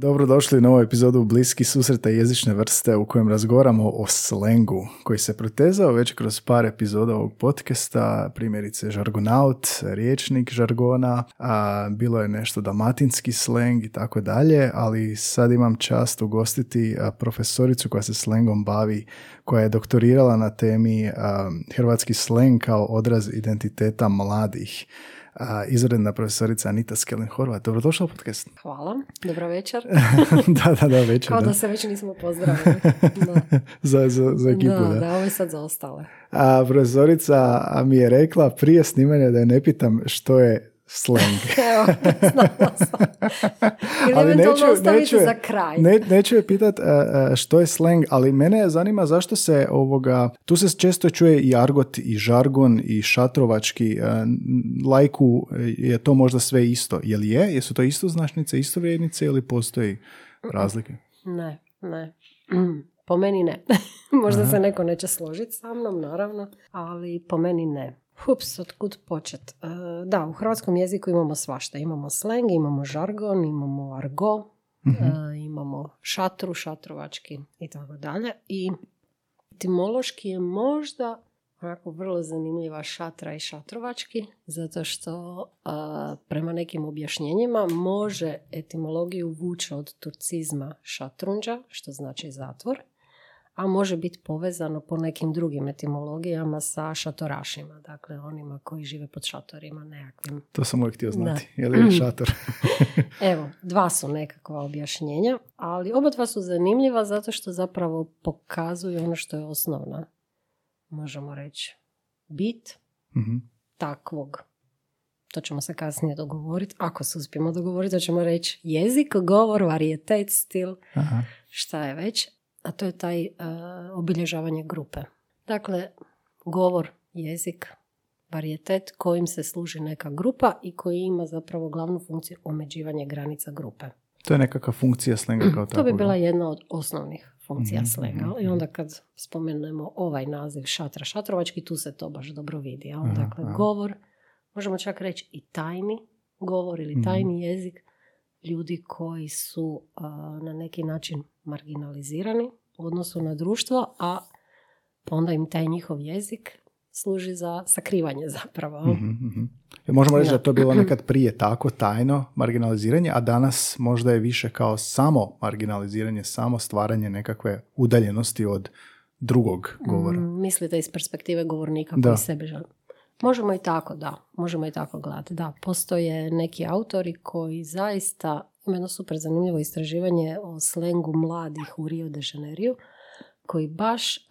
Dobrodošli u novu epizodu Bliski susreta jezične vrste u kojem razgovaramo o slengu koji se protezao već kroz par epizoda ovog podcasta, primjerice žargonaut, riječnik žargona, a bilo je nešto dalmatinski sleng i tako dalje, ali sad imam čast ugostiti profesoricu koja se slengom bavi, koja je doktorirala na temi hrvatski sleng kao odraz identiteta mladih izredna profesorica Anita Skelin-Horvat. Dobrodošla u podcast. Hvala, dobro večer. da, da, da, večer. Kao da, se već nismo pozdravili. za, za, za ekipu, da. Da, da, ovo je sad za ostale. A profesorica mi je rekla prije snimanja da je ne pitam što je slang. Evo, znala sam. ali neću, neću, za kraj. Ne, neću je pitat uh, što je slang, ali mene zanima zašto se ovoga, tu se često čuje i argot i žargon i šatrovački, uh, lajku je to možda sve isto. Je li je? Jesu to isto značnice, isto vrijednice ili postoji razlike? Ne, ne. Po meni ne. Možda se neko neće složiti sa mnom, naravno, ali po meni ne. Hups, otkud počet? E, da, u hrvatskom jeziku imamo svašta. Imamo sleng, imamo žargon, imamo argo, mhm. e, imamo šatru, šatrovački i tako dalje. I etimološki je možda onako vrlo zanimljiva šatra i šatrovački, zato što e, prema nekim objašnjenjima može etimologiju vući od turcizma šatrunđa, što znači zatvor, a može biti povezano po nekim drugim etimologijama sa šatorašima, dakle onima koji žive pod šatorima nekakvim. To sam uvijek htio znati, je li šator? Evo, dva su nekakva objašnjenja, ali oba dva su zanimljiva zato što zapravo pokazuju ono što je osnovna, možemo reći, bit mm takvog to ćemo se kasnije dogovoriti, ako se uspijemo dogovoriti, to ćemo reći jezik, govor, varijetet, stil, Aha. šta je već a to je taj uh, obilježavanje grupe. Dakle, govor, jezik, varijetet kojim se služi neka grupa i koji ima zapravo glavnu funkciju omeđivanje granica grupe. To je nekakva funkcija slenga kao To bi bila jedna od osnovnih funkcija mm slenga. I onda kad spomenemo ovaj naziv šatra šatrovački, tu se to baš dobro vidi. dakle, govor, možemo čak reći i tajni govor ili mhm. tajni jezik ljudi koji su na neki način marginalizirani u odnosu na društvo, a onda im taj njihov jezik služi za sakrivanje zapravo. mm Možemo reći da to bilo nekad prije tako tajno marginaliziranje, a danas možda je više kao samo marginaliziranje, samo stvaranje nekakve udaljenosti od drugog govora. Mm, mislite iz perspektive govornika da. koji sebe želi. Možemo i tako, da. Možemo i tako gledati. Da, postoje neki autori koji zaista ima jedno super zanimljivo istraživanje o slengu mladih u Rio de Janeiro koji baš uh,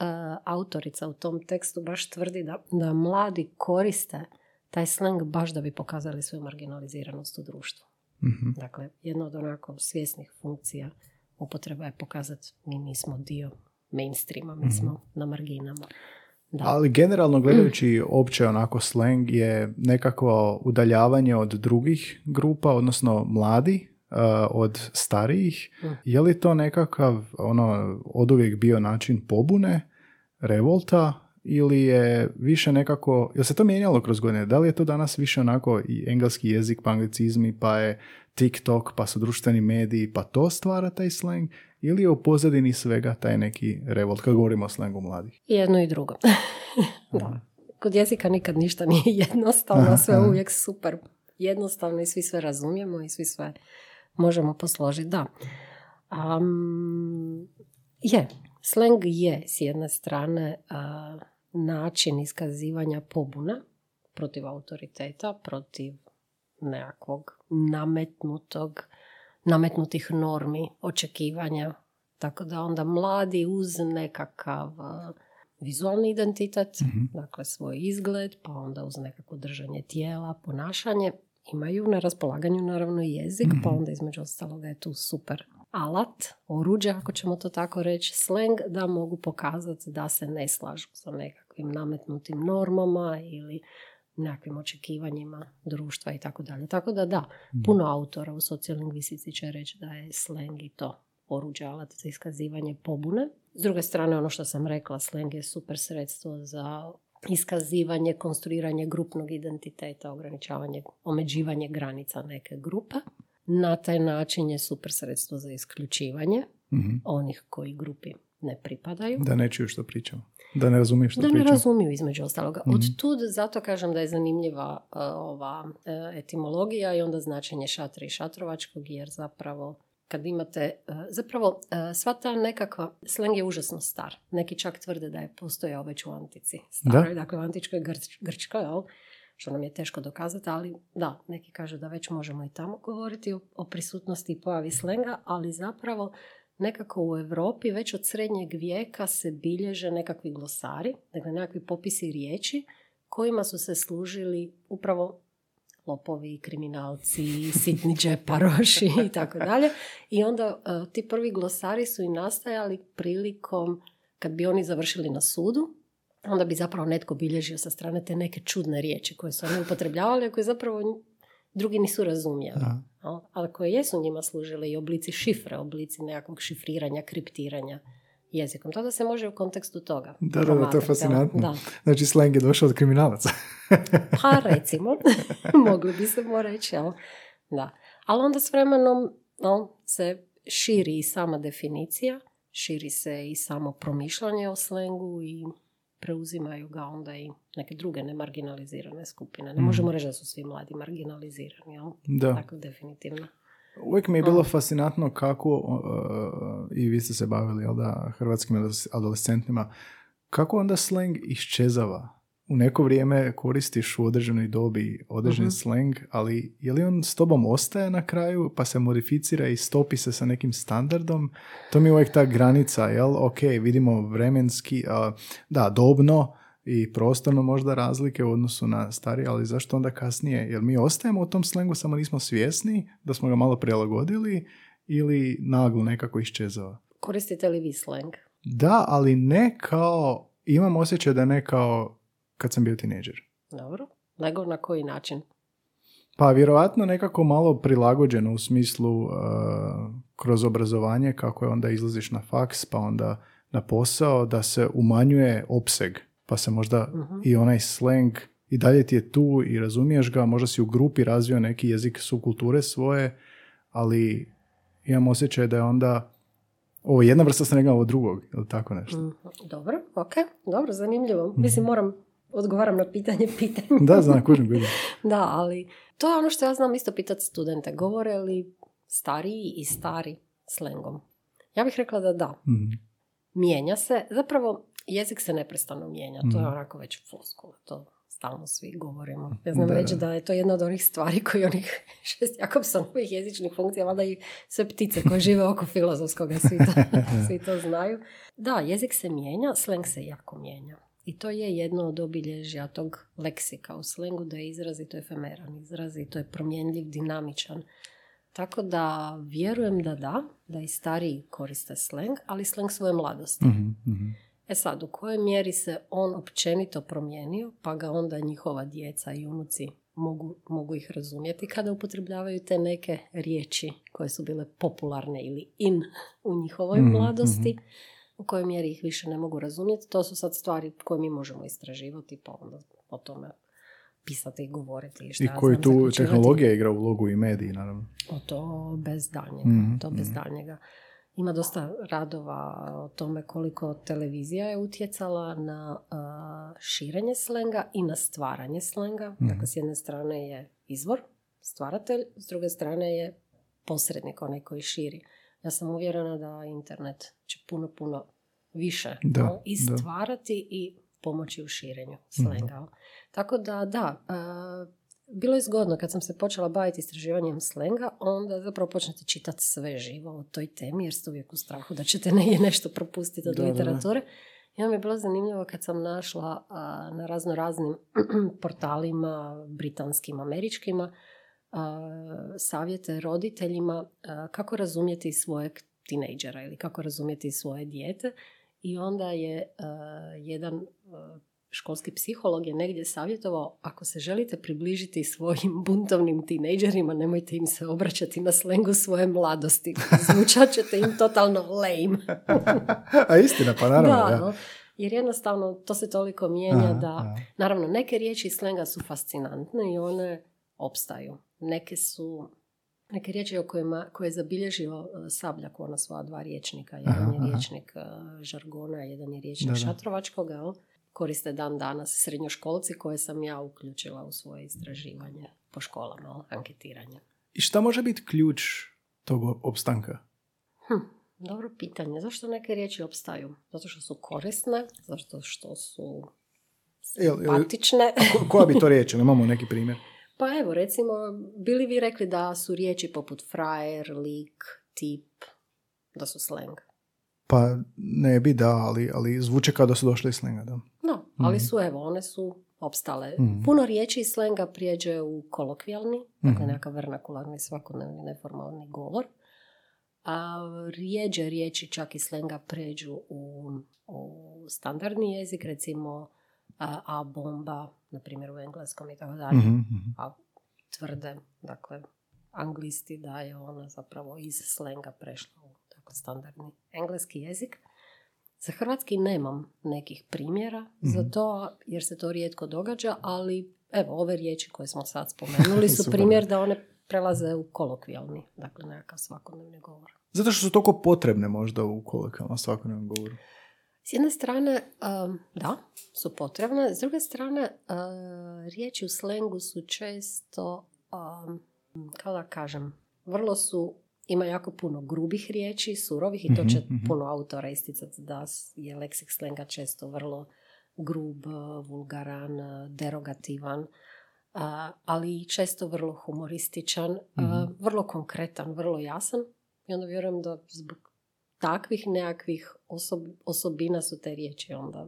autorica u tom tekstu baš tvrdi da, da mladi koriste taj sleng baš da bi pokazali svoju marginaliziranost u društvu. mm Dakle, jedna od onako svjesnih funkcija upotreba je pokazati mi nismo dio mainstreama, mi smo mm na marginama. Da. Ali generalno gledajući opće onako slang je nekakvo udaljavanje od drugih grupa, odnosno mladi uh, od starijih. Mm. Je li to nekakav ono od uvijek bio način pobune, revolta ili je više nekako, jel se to mijenjalo kroz godine? Da li je to danas više onako i engleski jezik, pa anglicizmi, pa je TikTok, pa su društveni mediji, pa to stvara taj slang? Ili je u pozadini svega taj neki revolt, kad govorimo o slangu mladih? Jedno i drugo. da. Kod jezika nikad ništa nije jednostavno, sve uvijek super jednostavno i svi sve razumijemo i svi sve možemo posložiti. Da. Um, je, slang je s jedne strane način iskazivanja pobuna protiv autoriteta, protiv nekakvog nametnutog, nametnutih normi, očekivanja. Tako da onda mladi uz nekakav vizualni identitet, mhm. dakle svoj izgled, pa onda uz nekako držanje tijela, ponašanje, imaju na raspolaganju naravno jezik, pa mhm. onda između ostaloga je tu super alat, oruđe, ako ćemo to tako reći, sleng, da mogu pokazati da se ne slažu sa nekakvim nametnutim normama ili nekakvim očekivanjima društva i tako dalje. Tako da da, mhm. puno autora u sociolingvistici će reći da je sleng i to oruđe, alat za iskazivanje pobune. S druge strane, ono što sam rekla, sleng je super sredstvo za iskazivanje, konstruiranje grupnog identiteta, ograničavanje, omeđivanje granica neke grupe. Na taj način je super sredstvo za isključivanje Mhm. onih koji grupi ne pripadaju. Da ne čuju što pričamo. Da ne razumiju što Da ne razumiju između ostaloga. Od Mhm. tud zato kažem da je zanimljiva uh, ova uh, etimologija i onda značenje šatra i šatrovačkog jer zapravo kad imate, uh, zapravo uh, sva ta nekakva, sleng je užasno star. Neki čak tvrde da je postojao već u antici. Staroj, dakle u antičkoj Grč- Grčkoj, jel? što nam je teško dokazati, ali da, neki kažu da već možemo i tamo govoriti o, o prisutnosti i pojavi slenga, ali zapravo nekako u Europi već od srednjeg vijeka se bilježe nekakvi glosari, dakle nekakvi popisi riječi kojima su se služili upravo lopovi, kriminalci, sitni džeparoši i tako dalje. I onda e, ti prvi glosari su i nastajali prilikom kad bi oni završili na sudu, onda bi zapravo netko bilježio sa strane te neke čudne riječi koje su oni upotrebljavali, a koje zapravo drugi nisu razumjeli. Ali koje jesu njima služile i oblici šifre, oblici nekakvog šifriranja, kriptiranja jezikom. Tada se može u kontekstu toga Da, da, da, to je fascinantno. Da. Znači, slang je došao od kriminalaca. Pa recimo, mogli bi se mo reći, jel? Da. Ali onda s vremenom jel, se širi i sama definicija, širi se i samo promišljanje o slengu i preuzimaju ga onda i neke druge nemarginalizirane skupine. Ne Mhm. možemo reći da su svi mladi marginalizirani, jel? Da. Dakle, definitivno. Uvijek mi je bilo fascinantno kako, uh, i vi ste se bavili, jel da, hrvatskim adoles- adolescentima, kako onda slang iščezava? U neko vrijeme koristiš u određenoj dobi određeni Mhm. slang, ali je li on s tobom ostaje na kraju, pa se modificira i stopi se sa nekim standardom? To mi je uvijek ta granica, jel? Ok, vidimo vremenski, a, da, dobno i prostorno možda razlike u odnosu na stari, ali zašto onda kasnije? Jer mi ostajemo u tom slengu, samo nismo svjesni da smo ga malo prilagodili ili naglo nekako iščezava? Koristite li vi slang? Da, ali ne kao, imam osjećaj da ne kao kad sam bio tineđer. Dobro. Nego na koji način? Pa vjerojatno nekako malo prilagođeno u smislu uh, kroz obrazovanje kako je onda izlaziš na faks pa onda na posao da se umanjuje opseg pa se možda Mhm. i onaj slang i dalje ti je tu i razumiješ ga, možda si u grupi razvio neki jezik subkulture svoje, ali imam osjećaj da je onda ovo je jedna vrsta slenga, ovo drugog, ili tako nešto. Mhm. Dobro, ok, dobro, zanimljivo. Mislim, moram, odgovaram na pitanje pitanje. Da, znam, kužim, kužim. Da, ali to je ono što ja znam isto pitati studente. Govore li stariji i stari slengom? Ja bih rekla da da. Mhm. Mijenja se. Zapravo, jezik se neprestano mijenja. To je Mhm. onako već floskula. To stalno svi govorimo. Ja znam Da, reći da. je to jedna od onih stvari koji onih šest Jakobsonovih jezičnih funkcija, valjda i sve ptice koje žive oko filozofskog, svi to, svi to znaju. Da, jezik se mijenja, sleng se jako mijenja. I to je jedno od obilježja tog leksika u slengu, da je izrazito efemeran izraz i to je promjenljiv, dinamičan. Tako da vjerujem da da, da i stariji koriste sleng, ali sleng svoje mladosti. Mhm, mhm. E sad, u kojoj mjeri se on općenito promijenio, pa ga onda njihova djeca i unuci mogu, mogu ih razumjeti kada upotrebljavaju te neke riječi koje su bile popularne ili in u njihovoj Mhm, mladosti, u kojoj mjeri ih više ne mogu razumjeti. To su sad stvari koje mi možemo istraživati, pa onda o tome pisati i govoriti. I, šta I koju tu zaključivati. tehnologija igra ulogu i mediji, naravno. O to bez daljnjega. Mhm, To bez mhm. daljnjega. Ima dosta radova o tome koliko televizija je utjecala na širenje slenga i na stvaranje slenga. Mhm. Dakle, s jedne strane je izvor, stvaratelj, s druge strane je posrednik, onaj koji širi. Ja sam uvjerena da internet će puno, puno više Da, no, i da. stvarati i pomoći u širenju slenga. Tako da, da, a, bilo je zgodno kad sam se počela baviti istraživanjem slenga, onda zapravo počnete čitati sve živo o toj temi, jer ste uvijek u strahu da ćete negdje nešto propustiti od Da, da, da. literature. I onda mi je bilo zanimljivo kad sam našla a, na razno raznim portalima, britanskim, američkima, a, savjete roditeljima a, kako razumjeti svojeg tinejdžera ili kako razumjeti svoje dijete. I onda je a, jedan a, školski psiholog je negdje savjetovao ako se želite približiti svojim buntovnim tinejdžerima, nemojte im se obraćati na slengu svoje mladosti. Zvučat ćete im totalno lame. A istina, pa naravno, da, no. Jer jednostavno to se toliko mijenja Aha, da... aha. Naravno, neke riječi slenga su fascinantne i one opstaju. Neke su... Neke riječi o kojima, koje je zabilježio e, Sabljak ona svoja dva riječnika. Jedan Aha, je aha. riječnik e, žargona, jedan je riječnik Da, da. šatrovačkoga. jel? Koriste dan danas srednjoškolci koje sam ja uključila u svoje istraživanje po školama, anketiranje. I šta može biti ključ tog opstanka? Hm, dobro pitanje. Zašto neke riječi opstaju? Zato što su korisne, zato što su simpatične. Ko- koja bi to riječ? Imamo neki primjer. Pa evo, recimo, bili vi rekli da su riječi poput frajer, lik, tip, da su sleng? Pa ne bi da, ali, ali zvuče kao da su došli iz slenga, da. No, ali Mhm. su, evo, one su opstale. Mhm. Puno riječi iz slenga prijeđe u kolokvijalni, dakle Mhm. nekakav vernakularni, svakodnevni, neformalni govor. A rijeđe riječi čak iz slenga pređu u, u standardni jezik, recimo a, a bomba, na primjer u engleskom i tako dalje. Mhm, mhm. a tvrde, dakle, anglisti da je ona zapravo iz slenga prešla u dakle, standardni engleski jezik. Za hrvatski nemam nekih primjera za Mhm. to, jer se to rijetko događa, ali evo, ove riječi koje smo sad spomenuli su primjer da one prelaze u kolokvijalni, dakle nekakav svakodnevni govor. Zato što su toliko potrebne možda u kolokvijalnom svakodnevnom govoru. S jedne strane, da, su potrebne. S druge strane, uh, riječi u slengu su često, kao da kažem, vrlo su, ima jako puno grubih riječi, surovih i to će Mhm, mhm. puno autora isticati da je leksik slenga često vrlo grub, vulgaran, derogativan, uh, ali i često vrlo humorističan, uh, Mhm. vrlo konkretan, vrlo jasan. I onda vjerujem da zbog takvih nekakvih osob- osobina su te riječi onda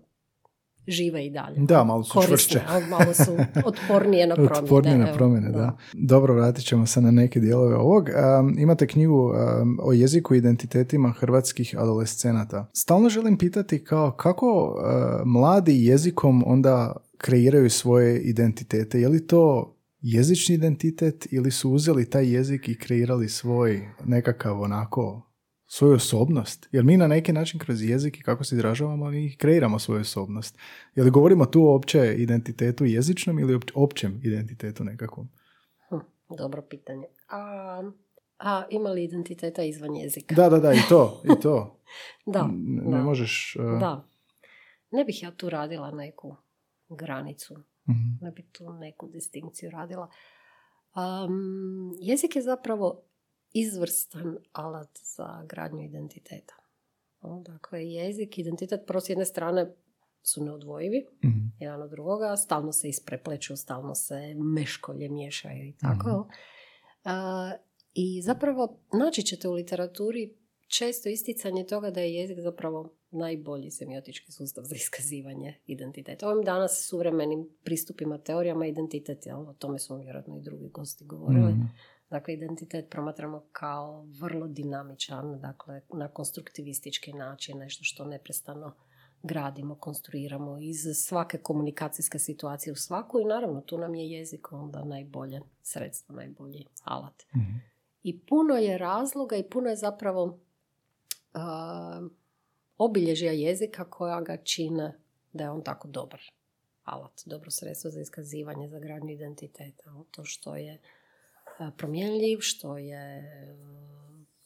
žive i dalje. Da, malo su Korisne, čvršće. malo su otpornije na promjene. Otpornije na evo, promjene, da. Dobro, vratit ćemo se na neke dijelove ovog. Um, imate knjigu um, o jeziku i identitetima hrvatskih adolescenata. Stalno želim pitati kao kako uh, mladi jezikom onda kreiraju svoje identitete. Je li to jezični identitet ili su uzeli taj jezik i kreirali svoj nekakav onako svoju osobnost. Jer mi na neki način kroz jezik i kako se izražavamo, mi kreiramo svoju osobnost. Je li govorimo tu o opće identitetu jezičnom ili opć- općem identitetu nekakvom? Hm, dobro pitanje. A, a ima li identiteta izvan jezika? Da, da, da, i to, i to. Da, N- da. Ne možeš... uh, Da. Ne bih ja tu radila neku granicu. mhm, Ne bih tu neku distinkciju radila. Um, jezik je zapravo izvrstan alat za gradnju identiteta. O, Dakle, jezik i identitet prvo s jedne strane su neodvojivi mhm, jedan od drugoga, stalno se isprepleću, stalno se meškolje miješaju i tako. Mhm. A, I zapravo naći ćete u literaturi često isticanje toga da je jezik zapravo najbolji semiotički sustav za iskazivanje identiteta. Ovim danas suvremenim pristupima, teorijama identitet, jel, o tome su vam vjerojatno i drugi gosti govorili. mhm. Dakle, identitet promatramo kao vrlo dinamičan, dakle, na konstruktivistički način, nešto što neprestano gradimo, konstruiramo iz svake komunikacijske situacije u svaku i naravno tu nam je jezik onda najbolje sredstvo, najbolji alat. Mhm. I puno je razloga i puno je zapravo a, obilježja jezika koja ga čine da je on tako dobar alat, dobro sredstvo za iskazivanje, za gradnju identiteta. To što je promjenljiv, što je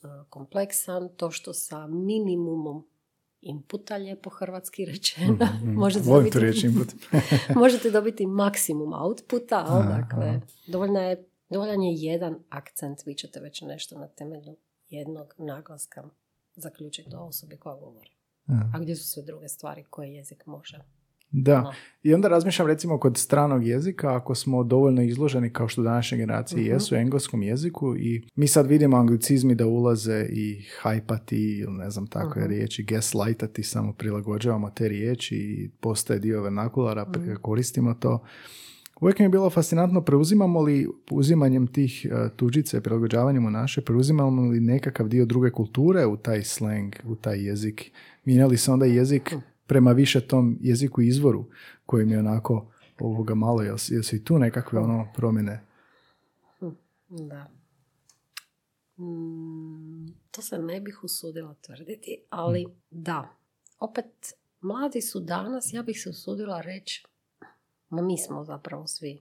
a, kompleksan, to što sa minimumom inputa, lijepo hrvatski rečeno, Mhm. možete dobiti- input. možete dobiti maksimum outputa, ali dakle, dovoljna je, dovoljan je jedan akcent, vi ćete već nešto na temelju jednog naglaska zaključiti o osobi koja govori. Aha. A gdje su sve druge stvari koje jezik može? Da, i onda razmišljam recimo kod stranog jezika, ako smo dovoljno izloženi kao što današnje generacije Mhm. jesu engleskom jeziku i mi sad vidimo anglicizmi da ulaze i hajpati ili ne znam takve Mhm. riječi, gaslightati, samo prilagođavamo te riječi i postaje dio vernakulara, Mhm. koristimo to. Uvijek mi je bilo fascinantno, preuzimamo li uzimanjem tih uh, tuđice, prilagođavanjem u naše, preuzimamo li nekakav dio druge kulture u taj slang, u taj jezik? Mijenja li se onda jezik prema više tom jeziku izvoru kojim je onako ovoga malo, jel, jel su i tu nekakve ono promjene? Da. Mm, to se ne bih usudila tvrditi, ali da. Opet mladi su danas, ja bih se usudila reći, ma mi smo zapravo svi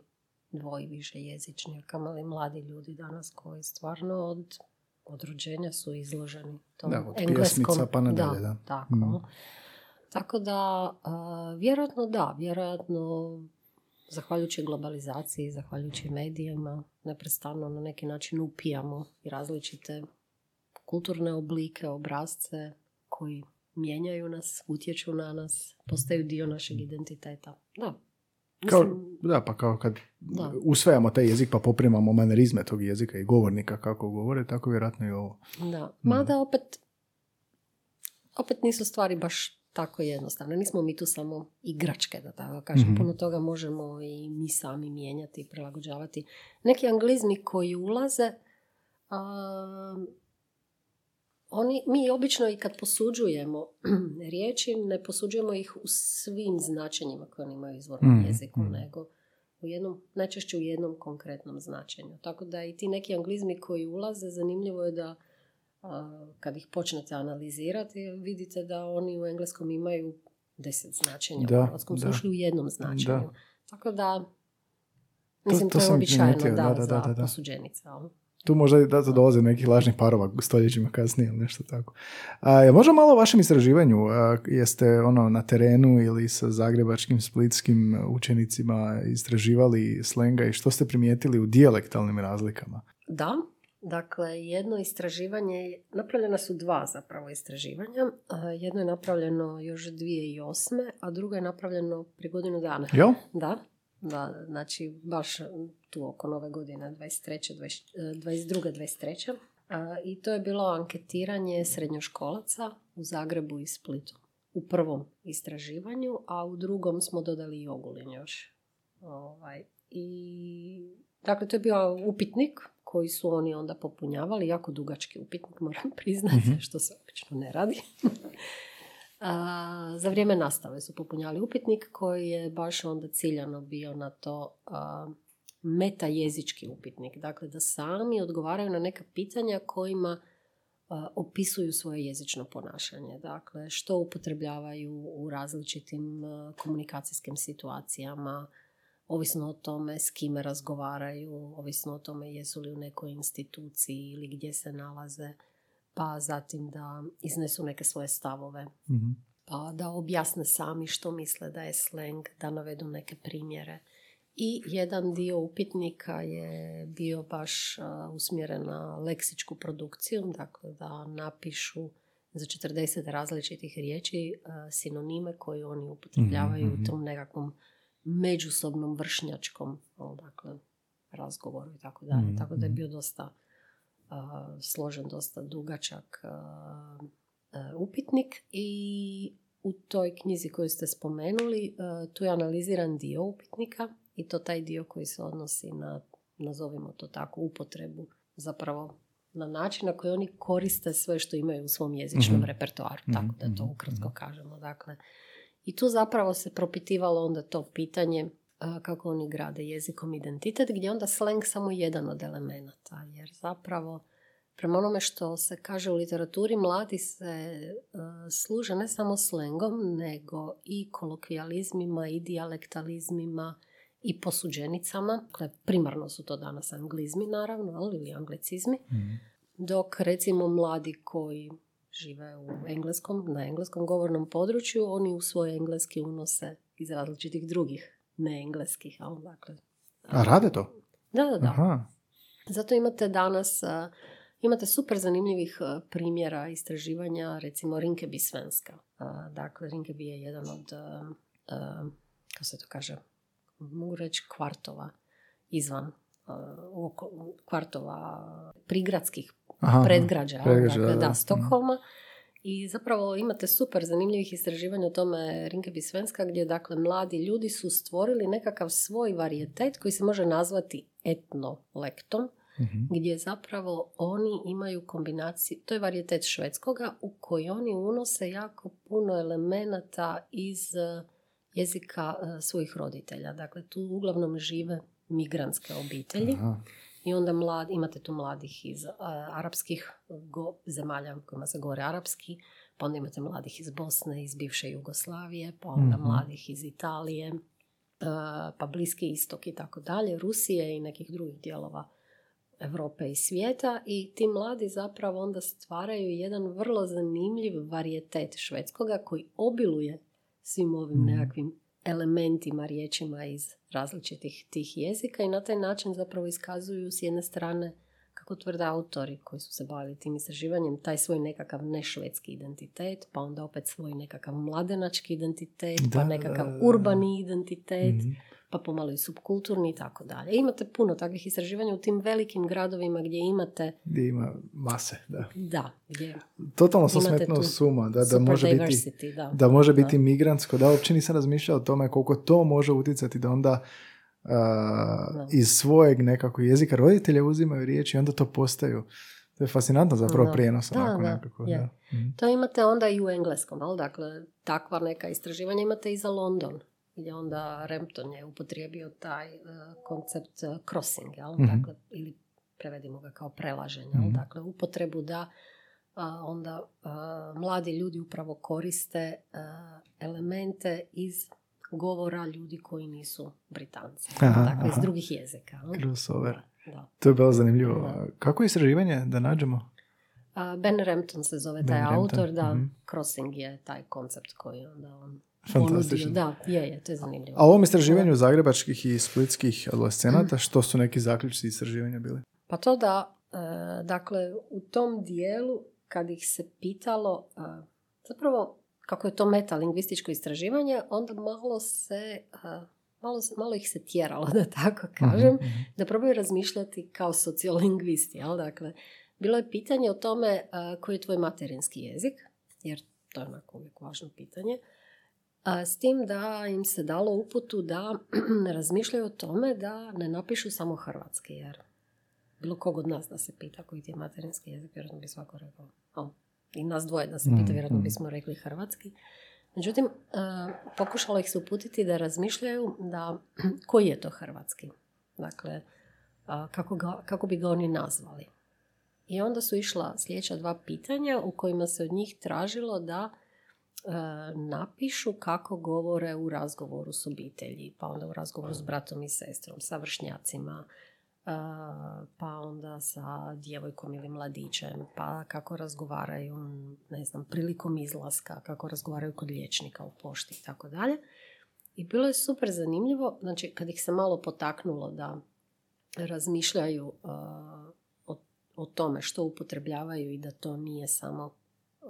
dvoji više jezični, kamali mladi ljudi danas koji stvarno od, od rođenja su izloženi tom Da, od engleskom. pa nadalje, da. Tako. Mm. Tako da, a, vjerojatno da, vjerojatno zahvaljujući globalizaciji, zahvaljujući medijima, neprestano na neki način upijamo i različite kulturne oblike, obrazce koji mijenjaju nas, utječu na nas, postaju dio našeg identiteta. Da. Kao, Mislim, da, pa kao kad Da. usvajamo taj jezik pa poprimamo manerizme tog jezika i govornika kako govore, tako vjerojatno i ovo. Da, mada opet, opet nisu stvari baš tako jednostavne. Nismo mi tu samo igračke, da tako kažem. Mhm. Puno toga možemo i mi sami mijenjati i prilagođavati. Neki anglizmi koji ulaze, a, oni, mi obično i kad posuđujemo riječi, ne posuđujemo ih u svim značenjima koje oni imaju izvornom Mhm, jeziku, mhm. nego u jednom, najčešće u jednom konkretnom značenju. Tako da i ti neki anglizmi koji ulaze, zanimljivo je da kad ih počnete analizirati, vidite da oni u engleskom imaju deset značenja, Da, u hrvatskom su ušli u jednom značenju. Da. Tako da, mislim, to to, je sam uobičajeno primijetio, da, da, da, za da. Tu možda da to dolaze nekih lažnih parova stoljećima kasnije ili nešto tako. A, jel možda malo o vašem istraživanju? A, jeste ono na terenu ili sa zagrebačkim, splitskim učenicima istraživali slenga i što ste primijetili u dijalektalnim razlikama? Da, dakle, jedno istraživanje, napravljena su dva zapravo istraživanja. Jedno je napravljeno još 2008. a drugo je napravljeno prije godinu dana. Jel? Da, da, znači baš tu oko nove godine, 23. 20, 22. 23. A, I to je bilo anketiranje srednjoškolaca u Zagrebu i Splitu. U prvom istraživanju, a u drugom smo dodali i Ogulin još. Ovaj, I, dakle, to je bio upitnik koji su oni onda popunjavali, jako dugački upitnik, moram priznati, Mhm. što se obično ne radi. A, za vrijeme nastave su popunjali upitnik koji je baš onda ciljano bio na to a, metajezički upitnik. Dakle, da sami odgovaraju na neka pitanja kojima a, opisuju svoje jezično ponašanje. Dakle, što upotrebljavaju u različitim a, komunikacijskim situacijama, ovisno o tome s kime razgovaraju, ovisno o tome jesu li u nekoj instituciji ili gdje se nalaze, pa zatim da iznesu neke svoje stavove Mhm. pa da objasne sami što misle da je sleng, da navedu neke primjere. I jedan dio upitnika je bio baš usmjeren na leksičku produkciju, dakle da napišu za 40 različitih riječi sinonime koje oni upotrebljavaju Mhm, mhm. u tom nekakvom međusobnom vršnjačkom o, dakle, razgovoru i tako dalje. Mhm, Tako da je mhm. bio dosta a, složen, dosta dugačak a, upitnik i u toj knjizi koju ste spomenuli a, tu je analiziran dio upitnika i to taj dio koji se odnosi na, nazovimo to tako, upotrebu zapravo na način na koji oni koriste sve što imaju u svom jezičnom Mhm. repertoaru, Mhm, tako da to mhm, ukratko mhm. kažemo. Dakle, i tu zapravo se propitivalo onda to pitanje a, kako oni grade jezikom identitet, gdje je onda slang samo jedan od elemenata, jer zapravo prema onome što se kaže u literaturi, mladi se a, služe ne samo slengom, nego i kolokvijalizmima i dijalektalizmima i posuđenicama. Dakle, primarno su to danas anglizmi, naravno, ali ili anglicizmi. Mhm. Dok recimo mladi koji žive u engleskom, na engleskom govornom području, oni u svoj engleski unose iz različitih drugih neengleskih. ali Dakle, A rade to? da, da, da. Aha. Zato imate danas, a, imate super zanimljivih a, primjera istraživanja, recimo Rinkeby Svenska. A, Dakle, Rinkeby je jedan od, a, a, kako se to kaže, mogu reći kvartova izvan a, oko- kvartova prigradskih Aha, predgrađa, predgrađa, dakle, da, da. Stokholma. I zapravo imate super zanimljivih istraživanja o tome Rinkeby Svenska gdje dakle mladi ljudi su stvorili nekakav svoj varijetet koji se može nazvati etnolektom Mhm. gdje zapravo oni imaju kombinaciju, to je varijetet švedskoga u koji oni unose jako puno elemenata iz eh, jezika eh, svojih roditelja. Dakle, tu uglavnom žive migrantske obitelji. Aha. I onda mladi, imate tu mladih iz a, arapskih go- zemalja u kojima se govori arapski, pa onda imate mladih iz Bosne, iz bivše Jugoslavije, pa onda Mhm. mladih iz Italije, e, pa Bliski istok i tako dalje, Rusije i nekih drugih dijelova Europe i svijeta i ti mladi zapravo onda stvaraju jedan vrlo zanimljiv varijetet švedskoga koji obiluje svim ovim Mhm. nekakvim elementima, riječima iz različitih tih jezika i na taj način zapravo iskazuju s jedne strane kako tvrde autori koji su se bavili tim istraživanjem, taj svoj nekakav nešvedski identitet, pa onda opet svoj nekakav mladenački identitet, Da, pa da, nekakav da, da. urbani identitet, Mhm. Pa pomalo i subkulturni i tako dalje. Imate puno takvih istraživanja u tim velikim gradovima gdje imate, Gdje ima mase, da. da, gdje Totalno sam smetnuo tu suma, da, da može biti da. da može biti migrantsko, da uopće nisam razmišljao o tome koliko to može utjecati da onda uh, iz svojeg nekako jezika roditelja uzimaju riječi i onda to postaju. To je fascinantno zapravo Da. prijenos Da, onako da, nekako. je. Da. Mhm. To imate onda i u engleskom, ali dakle, takva neka istraživanja imate i za London, gdje onda Rampton je upotrijebio taj eh, koncept eh, crossing, jel? Mhm. Dakle, ili prevedimo ga kao prelaženje, jel? Mhm. dakle, upotrebu da a, onda a, mladi ljudi upravo koriste elemente iz govora ljudi koji nisu Britanci, Aha, dakle, iz aha. drugih jezika. Crossover. Da. To je bilo zanimljivo. Da. Kako je istraživanje da nađemo? Ben Rampton se zove Ben taj Rampton, autor, da, mhm. crossing je taj koncept koji onda on Fantastično. Da, je, je, to je zanimljivo. A ovom istraživanju zagrebačkih i splitskih adolescenata, što su neki zaključci istraživanja bili? Pa to da, e, dakle, u tom dijelu kad ih se pitalo, e, zapravo kako je to metalingvističko istraživanje, onda malo se, e, malo, malo ih se tjeralo, da tako kažem, Mhm, mhm. da probaju razmišljati kao sociolingvisti, jel? Dakle, bilo je pitanje o tome koji je tvoj materinski jezik, jer to je onako uvijek važno pitanje, s tim da im se dalo uputu da razmišljaju o tome da ne napišu samo hrvatski, jer bilo kog od nas da se pita koji ti je materinski jezik, vjerojatno bi svako rekao. O, I nas dvoje da se Mm, pita, vjerojatno mm. bismo rekli hrvatski. Međutim, a, pokušalo ih se uputiti da razmišljaju da koji je to hrvatski. Dakle, kako, ga, kako bi ga oni nazvali. I onda su išla sljedeća dva pitanja u kojima se od njih tražilo da e, napišu kako govore u razgovoru s obitelji, pa onda u razgovoru s bratom i sestrom, sa vršnjacima, e, pa onda sa djevojkom ili mladićem, pa kako razgovaraju, ne znam, prilikom izlaska, kako razgovaraju kod liječnika u pošti i tako dalje. I bilo je super zanimljivo, znači kad ih se malo potaknulo da razmišljaju e, o, o tome što upotrebljavaju i da to nije samo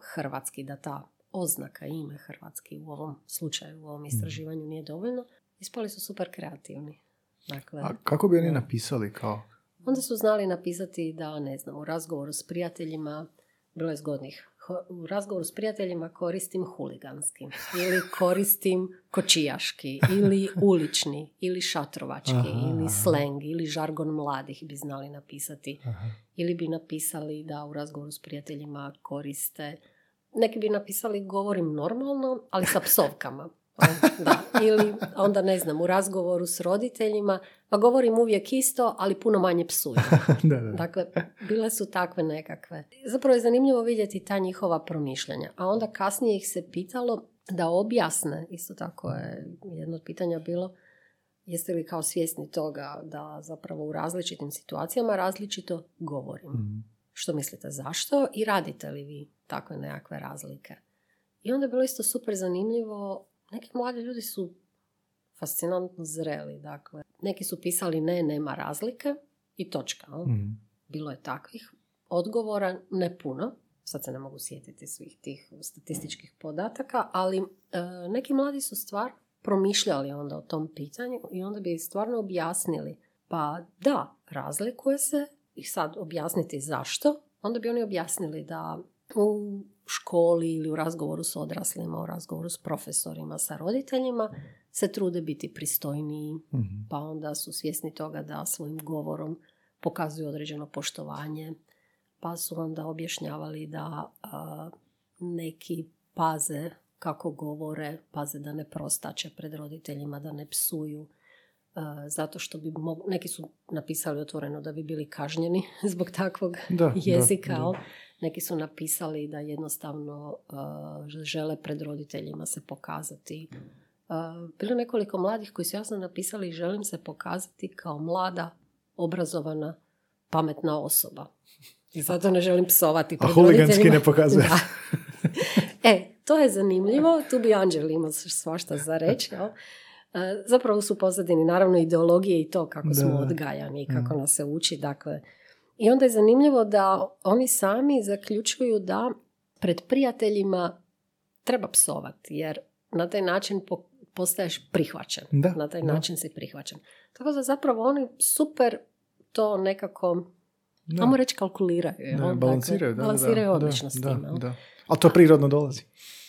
hrvatski, da ta oznaka ime hrvatski u ovom slučaju, u ovom istraživanju nije dovoljno, ispali su super kreativni. Dakle, A kako bi oni napisali kao? onda su znali napisati da, ne znam, u razgovoru s prijateljima, bilo je zgodnih, u razgovoru s prijateljima koristim huliganski, ili koristim kočijaški, ili ulični, ili šatrovački, Aha, ili sleng, ili žargon mladih bi znali napisati. Aha. Ili bi napisali da u razgovoru s prijateljima koriste, neki bi napisali govorim normalno, ali sa psovkama. Da. Ili onda ne znam, u razgovoru s roditeljima, pa govorim uvijek isto, ali puno manje psujem. da, da. Dakle, bile su takve nekakve. Zapravo je zanimljivo vidjeti ta njihova promišljanja. A onda kasnije ih se pitalo da objasne, isto tako je jedno od pitanja bilo, jeste li kao svjesni toga da zapravo u različitim situacijama različito govorim. Mhm. Što mislite zašto i radite li vi takve nekakve razlike? I onda je bilo isto super zanimljivo, neki mladi ljudi su fascinantno zreli, dakle. Neki su pisali ne, nema razlike i točka. Mhm. Bilo je takvih odgovora, ne puno, sad se ne mogu sjetiti svih tih statističkih podataka, ali e, neki mladi su stvar promišljali onda o tom pitanju i onda bi stvarno objasnili. Pa da, razlikuje se i sad objasniti zašto, onda bi oni objasnili da u školi ili u razgovoru s odraslima, u razgovoru s profesorima, sa roditeljima, se trude biti pristojniji, Mhm. pa onda su svjesni toga da svojim govorom pokazuju određeno poštovanje, pa su onda objašnjavali da a, neki paze kako govore, paze da ne prostače pred roditeljima, da ne psuju, zato što bi mogu, neki su napisali otvoreno da bi bili kažnjeni zbog takvog Da, jezika, da, ali neki su napisali da jednostavno uh, žele pred roditeljima se pokazati. Uh, bilo nekoliko mladih koji su jasno napisali želim se pokazati kao mlada, obrazovana, pametna osoba. I zato ne želim psovati A pred huliganski roditeljima. ne pokazuje. Da. E, to je zanimljivo. Tu bi Anđel imao svašta za reći. Jel? E, Zapravo su pozadini naravno ideologije i to kako Da, smo odgajani i kako nas se uči. Dakle, I onda je zanimljivo da oni sami zaključuju da pred prijateljima treba psovati jer na taj način po- postaješ prihvaćen. Da, na taj da. način si prihvaćen. Tako da zapravo oni super to nekako, ajmo reći, kalkuliraju. jel? Da, Dakle, balansiraju, da, balansiraju da, odlično da, s tim. da. Ali to prirodno dolazi.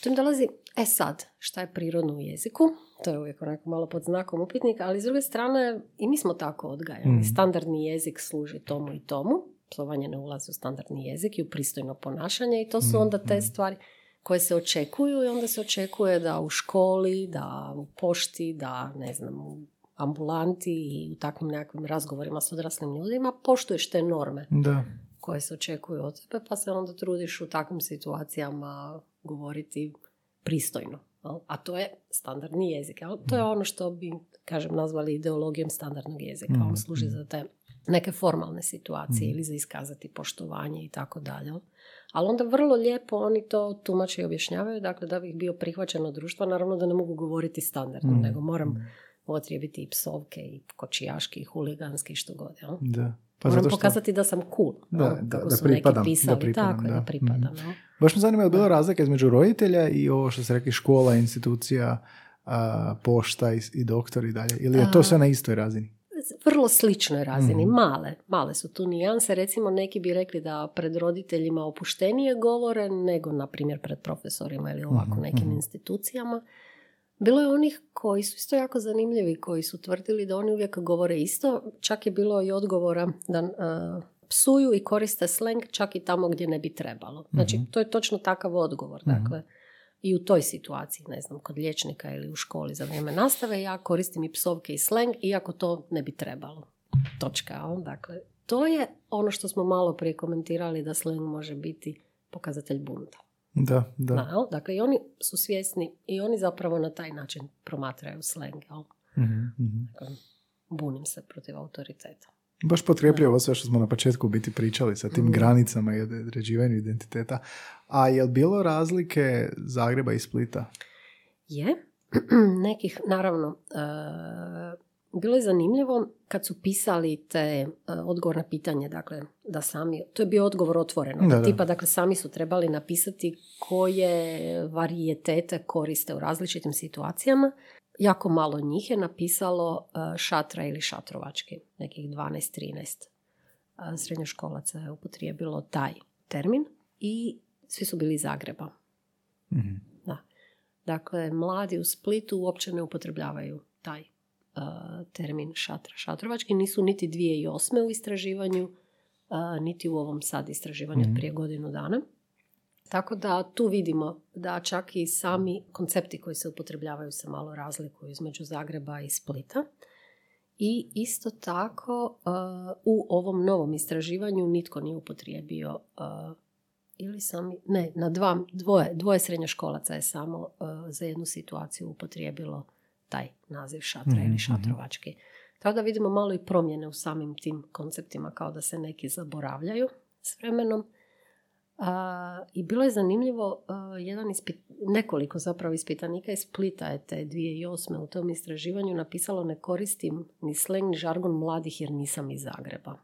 Tu im dolazi, e sad, šta je prirodno u jeziku? To je uvijek onako malo pod znakom upitnika, ali s druge strane i mi smo tako odgajani. Mhm. Standardni jezik služi tomu i tomu. Psovanje ne ulazi u standardni jezik i u pristojno ponašanje i to su onda te stvari koje se očekuju i onda se očekuje da u školi, da u pošti, da ne znam, u ambulanti i u takvim nekakvim razgovorima s odraslim ljudima poštuješ te norme Da. koje se očekuju od tebe, pa se onda trudiš u takvim situacijama govoriti pristojno. A to je standardni jezik. To je ono što bi, kažem, nazvali ideologijom standardnog jezika. On služi za te neke formalne situacije ili za iskazati poštovanje i tako dalje. Ali onda vrlo lijepo oni to tumače i objašnjavaju, dakle da bih bio prihvaćen od društva, naravno da ne mogu govoriti standardno, nego moram upotrijebiti i psovke i kočijaški i huliganski što god. Jel? Da. Pa Moram što- pokazati da sam cool. Da, jel? da- kako da su neki pripadam, da pisali. pripadam, Tako da. da pripadam. Mhm. jel? Baš me zanima je li bila razlika između roditelja i ovo što se rekli škola, institucija, a, pošta i, i doktor i dalje. Ili je to sve na istoj razini? Vrlo sličnoj razini, Mhm. male. Male su tu nijanse. Recimo neki bi rekli da pred roditeljima opuštenije govore nego, na primjer, pred profesorima ili ovako Mhm, nekim mhm. institucijama. Bilo je onih koji su isto jako zanimljivi, koji su tvrdili da oni uvijek govore isto. Čak je bilo i odgovora da uh, psuju i koriste sleng čak i tamo gdje ne bi trebalo. Znači, Mhm. to je točno takav odgovor. Dakle, i u toj situaciji, ne znam, kod liječnika ili u školi za vrijeme nastave, ja koristim i psovke i sleng, iako to ne bi trebalo. Točka. Dakle, to je ono što smo malo prije komentirali da sleng može biti pokazatelj bunta. Da, da. Jel? Dakle, i oni su svjesni i oni zapravo na taj način promatraju sleng. jel? Mhm, mhm. Dakle, bunim se protiv autoriteta. Baš potkrepljivo ovo sve što smo na početku biti pričali sa tim granicama i određivanju identiteta. A je li bilo razlike Zagreba i Splita? Je. Nekih, naravno, e, bilo je zanimljivo kad su pisali te e, odgovor na pitanje, dakle, da sami, to je bio odgovor otvoreno, Da, da. tipa, dakle, sami su trebali napisati koje varijetete koriste u različitim situacijama. Jako malo njih je napisalo e, šatra ili šatrovački, nekih 12-13 e, srednjoškolaca je upotrijebilo taj termin i svi su bili iz Zagreba. Mhm. Da. Dakle, mladi u Splitu uopće ne upotrebljavaju taj uh, termin šatra. Šatrovački nisu niti 2008. u istraživanju, uh, niti u ovom sad istraživanju od prije godinu dana. Tako da tu vidimo da čak i sami koncepti koji se upotrebljavaju se malo razlikuju između Zagreba i Splita. I isto tako uh, u ovom novom istraživanju nitko nije upotrijebio uh, ili sam, ne, na dva, dvoje, dvoje srednjoškolaca je samo uh, za jednu situaciju upotrijebilo taj naziv šatra Mhm, ili šatrovački. Tako da vidimo malo i promjene u samim tim konceptima, kao da se neki zaboravljaju s vremenom. A, I bilo je zanimljivo, a, jedan ispit, nekoliko zapravo ispitanika iz Splita je te 2008. u tom istraživanju napisalo ne koristim ni sleng ni žargon mladih jer nisam iz Zagreba.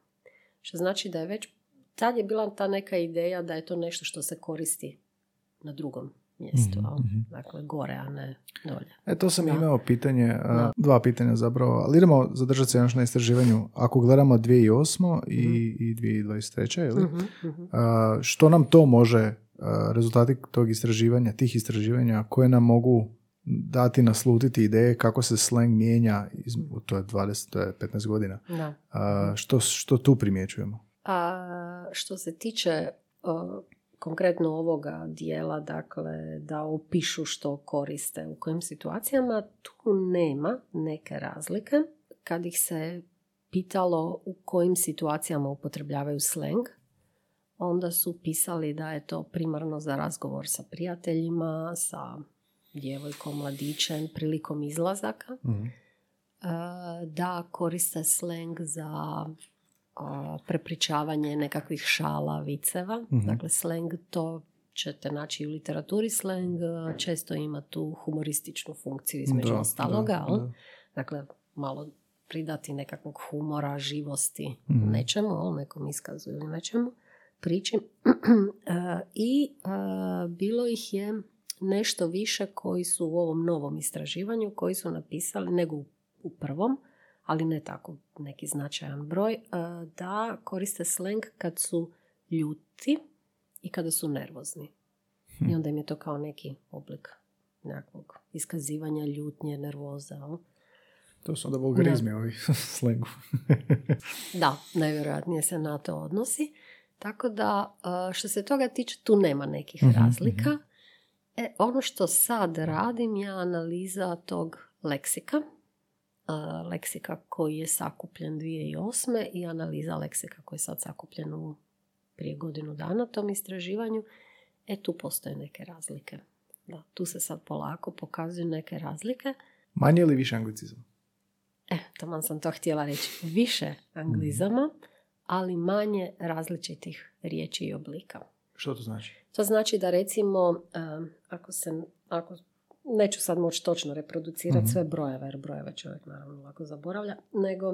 Što znači da je već, tad je bila ta neka ideja da je to nešto što se koristi na drugom mjestu, Mhm, jel? mhm. dakle gore, a ne dolje. E, to sam Da. imao pitanje, a, Da. dva pitanja zapravo, ali idemo zadržati se još na istraživanju. Ako gledamo 2008. i, i 2023. Ili? Mhm, mhm. A, što nam to može, a, rezultati tog istraživanja, tih istraživanja, koje nam mogu dati, naslutiti ideje kako se slang mijenja, iz, to je 20, to je 15 godina. Da. A, što, što tu primjećujemo? A što se tiče o, konkretno ovoga dijela, dakle, da opišu što koriste u kojim situacijama, tu nema neke razlike. kad ih se pitalo u kojim situacijama upotrebljavaju sleng, onda su pisali da je to primarno za razgovor sa prijateljima, sa djevojkom, mladićem, prilikom izlazaka. Mhm. E, da koriste sleng za prepričavanje nekakvih šala, viceva. Mhm. Dakle, sleng to ćete naći u literaturi. Sleng a, često ima tu humorističnu funkciju između Da, ostaloga. da, da. Dakle, malo pridati nekakvog humora, živosti Mhm. nečemu, nekom iskazu ili nečemu, priči. E, I e, bilo ih je nešto više koji su u ovom novom istraživanju, koji su napisali, nego u- u prvom, ali ne tako neki značajan broj, e, da koriste sleng kad su ljuti i kada su nervozni. I onda im je to kao neki oblik nekakvog iskazivanja ljutnje, nervoza. To su onda vulgarizmi ovi slengu. Da, najvjerojatnije se na to odnosi. Tako da, e, što se toga tiče, tu nema nekih Mhm, razlika. E, ono što sad radim je analiza tog leksika. E, leksika koji je sakupljen 2008. i analiza leksika koji je sad sakupljen u prije godinu dana tom istraživanju. E, tu postoje neke razlike. Da, tu se sad polako pokazuju neke razlike. Manje ili više anglicizam? E, taman sam to htjela reći. Više anglizama, ali manje različitih riječi i oblika. Što to znači? To znači da recimo, em, ako se, ako, neću sad moći točno reproducirati Mhm. sve brojeve, jer brojeve čovjek naravno lako zaboravlja, nego,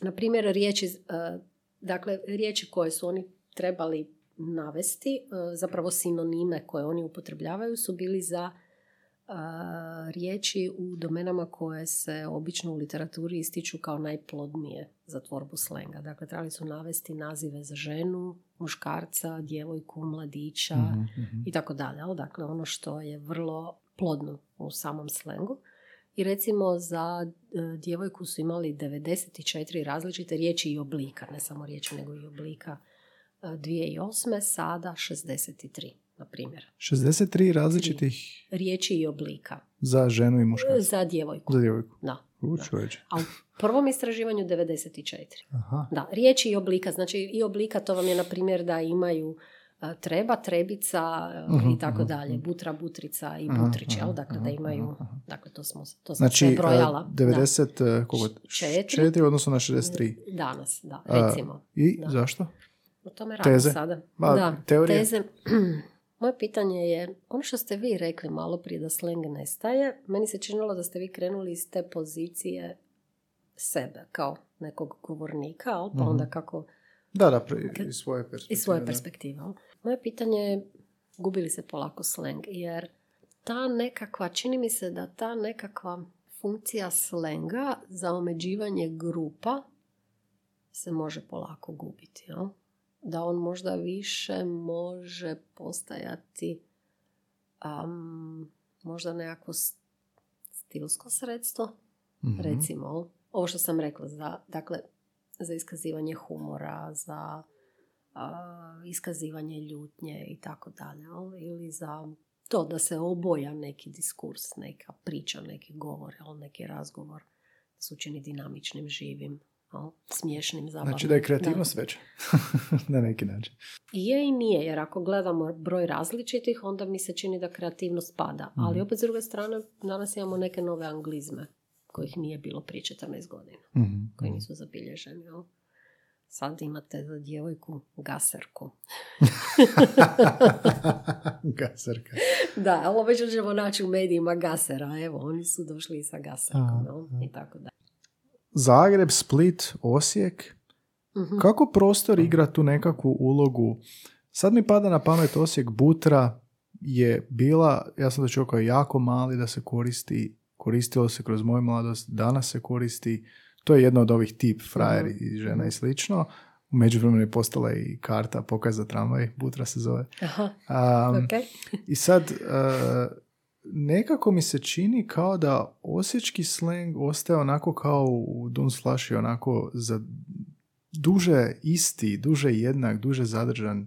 na primjer, riječi, e, dakle, riječi koje su oni trebali navesti, e, zapravo sinonime koje oni upotrebljavaju su bili za e, riječi u domenama koje se obično u literaturi ističu kao najplodnije za tvorbu slenga. Dakle, trebali su navesti nazive za ženu, muškarca, djevojku, mladića Mhm, mhm. i tako dalje. Dakle, ono što je vrlo plodno u samom slengu. I recimo za e, djevojku su imali 94 različite riječi i oblika, ne samo riječi nego i oblika. E, 2008. sada 63, na primjer. 63 različitih Riječi i oblika. za ženu i muškarca. Za djevojku. Za djevojku. Da. U, Da. A u prvom istraživanju 94. Aha. Da, riječi i oblika. Znači i oblika to vam je na primjer da imaju treba, trebica Mhm, i tako mhm, dalje. mhm. Butra, butrica i butrić, jel? Dakle, da imaju, dakle, to smo, to sam Znači, sve brojala. a, 90, uh, koliko? Četiri. 4 u odnosu na 63. Da. Danas, da, A, recimo. I Da. zašto? O tome radim Teze? sada. Ma, da, teorije? teze. Moje pitanje je, ono što ste vi rekli malo prije da sleng nestaje, meni se činilo da ste vi krenuli iz te pozicije sebe, kao nekog govornika, jel? pa Mhm. onda kako Da, da, iz svoje perspektive. iz svoje da. perspektive. jel? Moje pitanje je, gubi li se polako sleng, jer ta nekakva, čini mi se da ta nekakva funkcija slenga za omeđivanje grupa se može polako gubiti. Jel? Da on možda više može postajati am, možda nekako stilsko sredstvo, Mhm. recimo, ovo što sam rekla, za, dakle, za iskazivanje humora, za iskazivanje ljutnje i tako dalje, ili za to da se oboja neki diskurs, neka priča, neki govor, neki razgovor, da se učini dinamičnim, živim, smiješnim, zabavnim. Znači da je kreativnost veća. na neki način. I je i nije, jer ako gledamo broj različitih, onda mi se čini da kreativnost pada. Ali opet s druge strane, danas imamo neke nove anglizme kojih nije bilo prije 14 godina, Mhm. koji nisu zabilježeni. Jel? Sad imate za djevojku gaserku. Gaserka. da, ovo već ćemo naći u medijima gasera. Evo, oni su došli i sa gaserkom. Aha, jel? I tako da. Zagreb, Split, Osijek. Mhm. Kako prostor igra tu nekakvu ulogu? Sad mi pada na pamet Osijek Butra je bila, ja sam to čuo kao jako mali da se koristi, koristilo se kroz moju mladost, danas se koristi, to je jedna od ovih tip frajeri Mhm. i žena i slično. U međuvremenu je postala i karta, pokaz za tramvaj, Butra se zove. Aha, Um, ok. I sad, uh, nekako mi se čini kao da osječki sleng ostaje onako kao u Dunslaši, onako za duže isti, duže jednak, duže zadržan,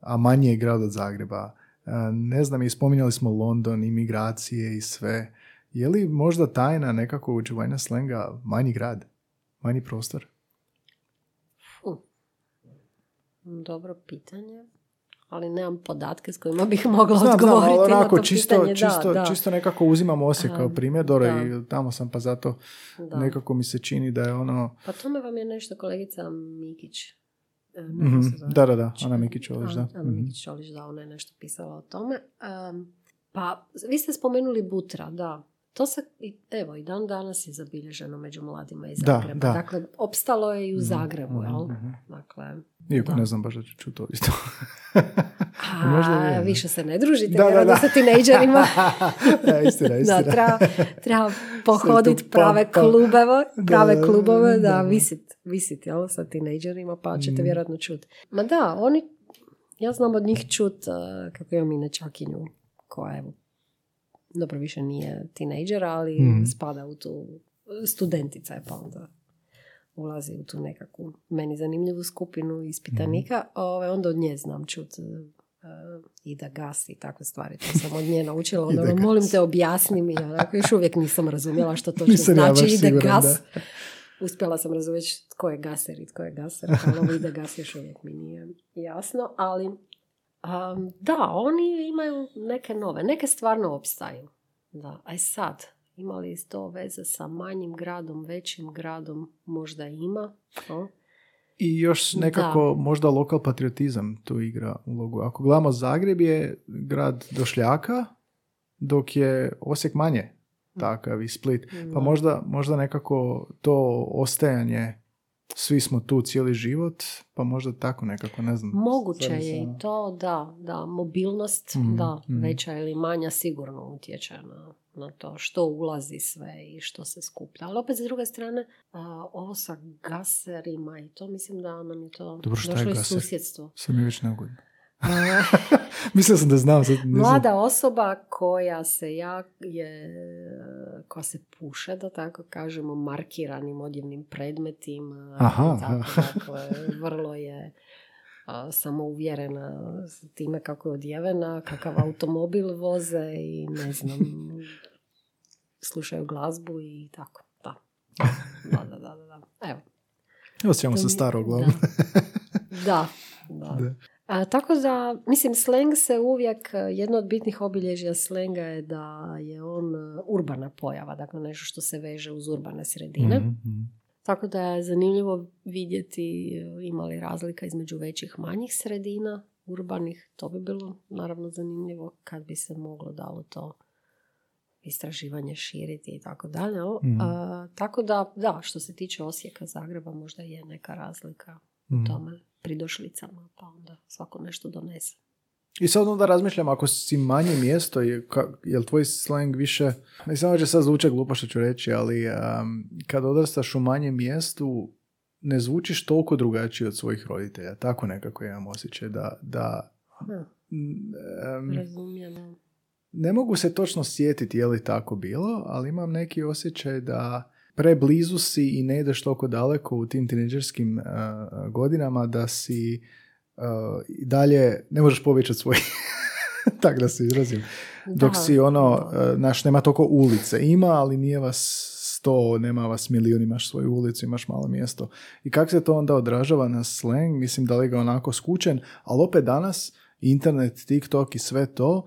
a manje je grad od Zagreba. Uh, ne znam, i spominjali smo London, imigracije i sve. Je li možda tajna nekako očuvanja slenga manji grad, manji prostor? Fu. Dobro pitanje. Ali nemam podatke s kojima bih mogla Znam, znam, odgovoriti ali onako na to čisto, pitanje. čisto, da, da. čisto nekako uzimam Osijek kao primjer, dobro, i tamo sam pa zato Da. nekako mi se čini da je ono... Pa tome vam je nešto kolegica Mikić. znam zove. Da, da, da, Ana Mikić Olić, da. Ana- Mhm. Mikić Olić, da, ona je nešto pisala o tome. Em, pa, vi ste spomenuli Butra, da. To se, evo, i dan danas je zabilježeno među mladima iz Da, Zagreba. da. Dakle, opstalo je i u Zagrebu, jel? mhm. Dakle, Iako Da. ne znam baš da ću to isto. a, Možda je, više se ne družite Da, da, da. sa tinejdžerima. da, istina, istina. Da, treba, treba pohoditi pa- prave pa- klubeve, prave da, klubove, da, da. visit, visit, jel, sa tinejdžerima, pa ćete Mm. vjerojatno čuti. Ma da, oni, ja znam od njih čut, uh, kako imam i nečakinju, koja evo, dobro više nije tinejdžer, ali Mm. spada u tu, studentica je pa onda ulazi u tu nekakvu meni zanimljivu skupinu ispitanika, Ove, onda od nje znam čut uh, i da gasi i takve stvari. To sam od nje naučila. Ono, molim te, objasni mi. Onako, još uvijek nisam razumjela što točno ja znači baš ide gas. Uspjela sam razumjeti tko je gaser i tko je gaser, ali ovo ide gas još uvijek mi nije jasno. Ali um, da, oni imaju neke nove, neke stvarno opstaju. Da, aj sad, ima li to veze sa manjim gradom, većim gradom, možda ima. o? I još nekako možda lokal patriotizam tu igra ulogu. Ako gledamo Zagreb je grad došljaka, dok je Osijek manje takav i Split. Pa Da. možda, možda nekako to ostajanje svi smo tu cijeli život, pa možda tako nekako, ne znam. Moguće je i to, da, da, mobilnost, Mhm, da, mhm. veća ili manja sigurno utječe na, na to što ulazi sve i što se skuplja. Ali opet s druge strane, a, ovo sa gaserima i to mislim da nam je to Dobro, šta je došlo iz. Sad mi je već neugodno. Mislio sam da znam. Sad ne znam. Mlada osoba koja se ja je, koja se puše, da tako kažemo, markiranim odjevnim predmetima. Aha, tako, dakle, vrlo je a, samouvjerena s time kako je odjevena, kakav automobil voze i ne znam, slušaju glazbu i tako. Da. Da, da, da, da. da. Evo. To se staro glavu. Da. da. Da. A, tako da, mislim, sleng se uvijek, e, jedno od bitnih obilježja slenga je da je on e, urbana pojava, dakle nešto što se veže uz urbane sredine. Mhm, mhm. Tako da je zanimljivo vidjeti e, ima li razlika između većih manjih sredina, urbanih. To bi bilo naravno zanimljivo kad bi se moglo dalo to istraživanje širiti i tako dalje. Mhm. Tako da, da, što se tiče Osijeka, Zagreba, možda je neka razlika u Mhm. tome pridošlicama, pa onda svako nešto donese. I sad onda razmišljam, ako si manje mjesto, je, ka, je li tvoj slang više, ne samo će sad zvuče glupo što ću reći, ali um, kad odrastaš u manjem mjestu, ne zvučiš toliko drugačije od svojih roditelja. Tako nekako imam osjećaj da, da um, razumijem. ne mogu se točno sjetiti je li tako bilo, ali imam neki osjećaj da preblizu si i ne ideš toliko daleko u tim tineđerskim uh, godinama da si uh, dalje ne možeš pobjeći od svojih tak da se izrazim. Dok Da, si ono, da. uh, znaš, nema toliko ulice. Ima, ali nije vas sto, nema vas milijun, imaš svoju ulicu, imaš malo mjesto. I kako se to onda odražava na slang, mislim da li ga onako skučen, ali opet danas internet, TikTok i sve to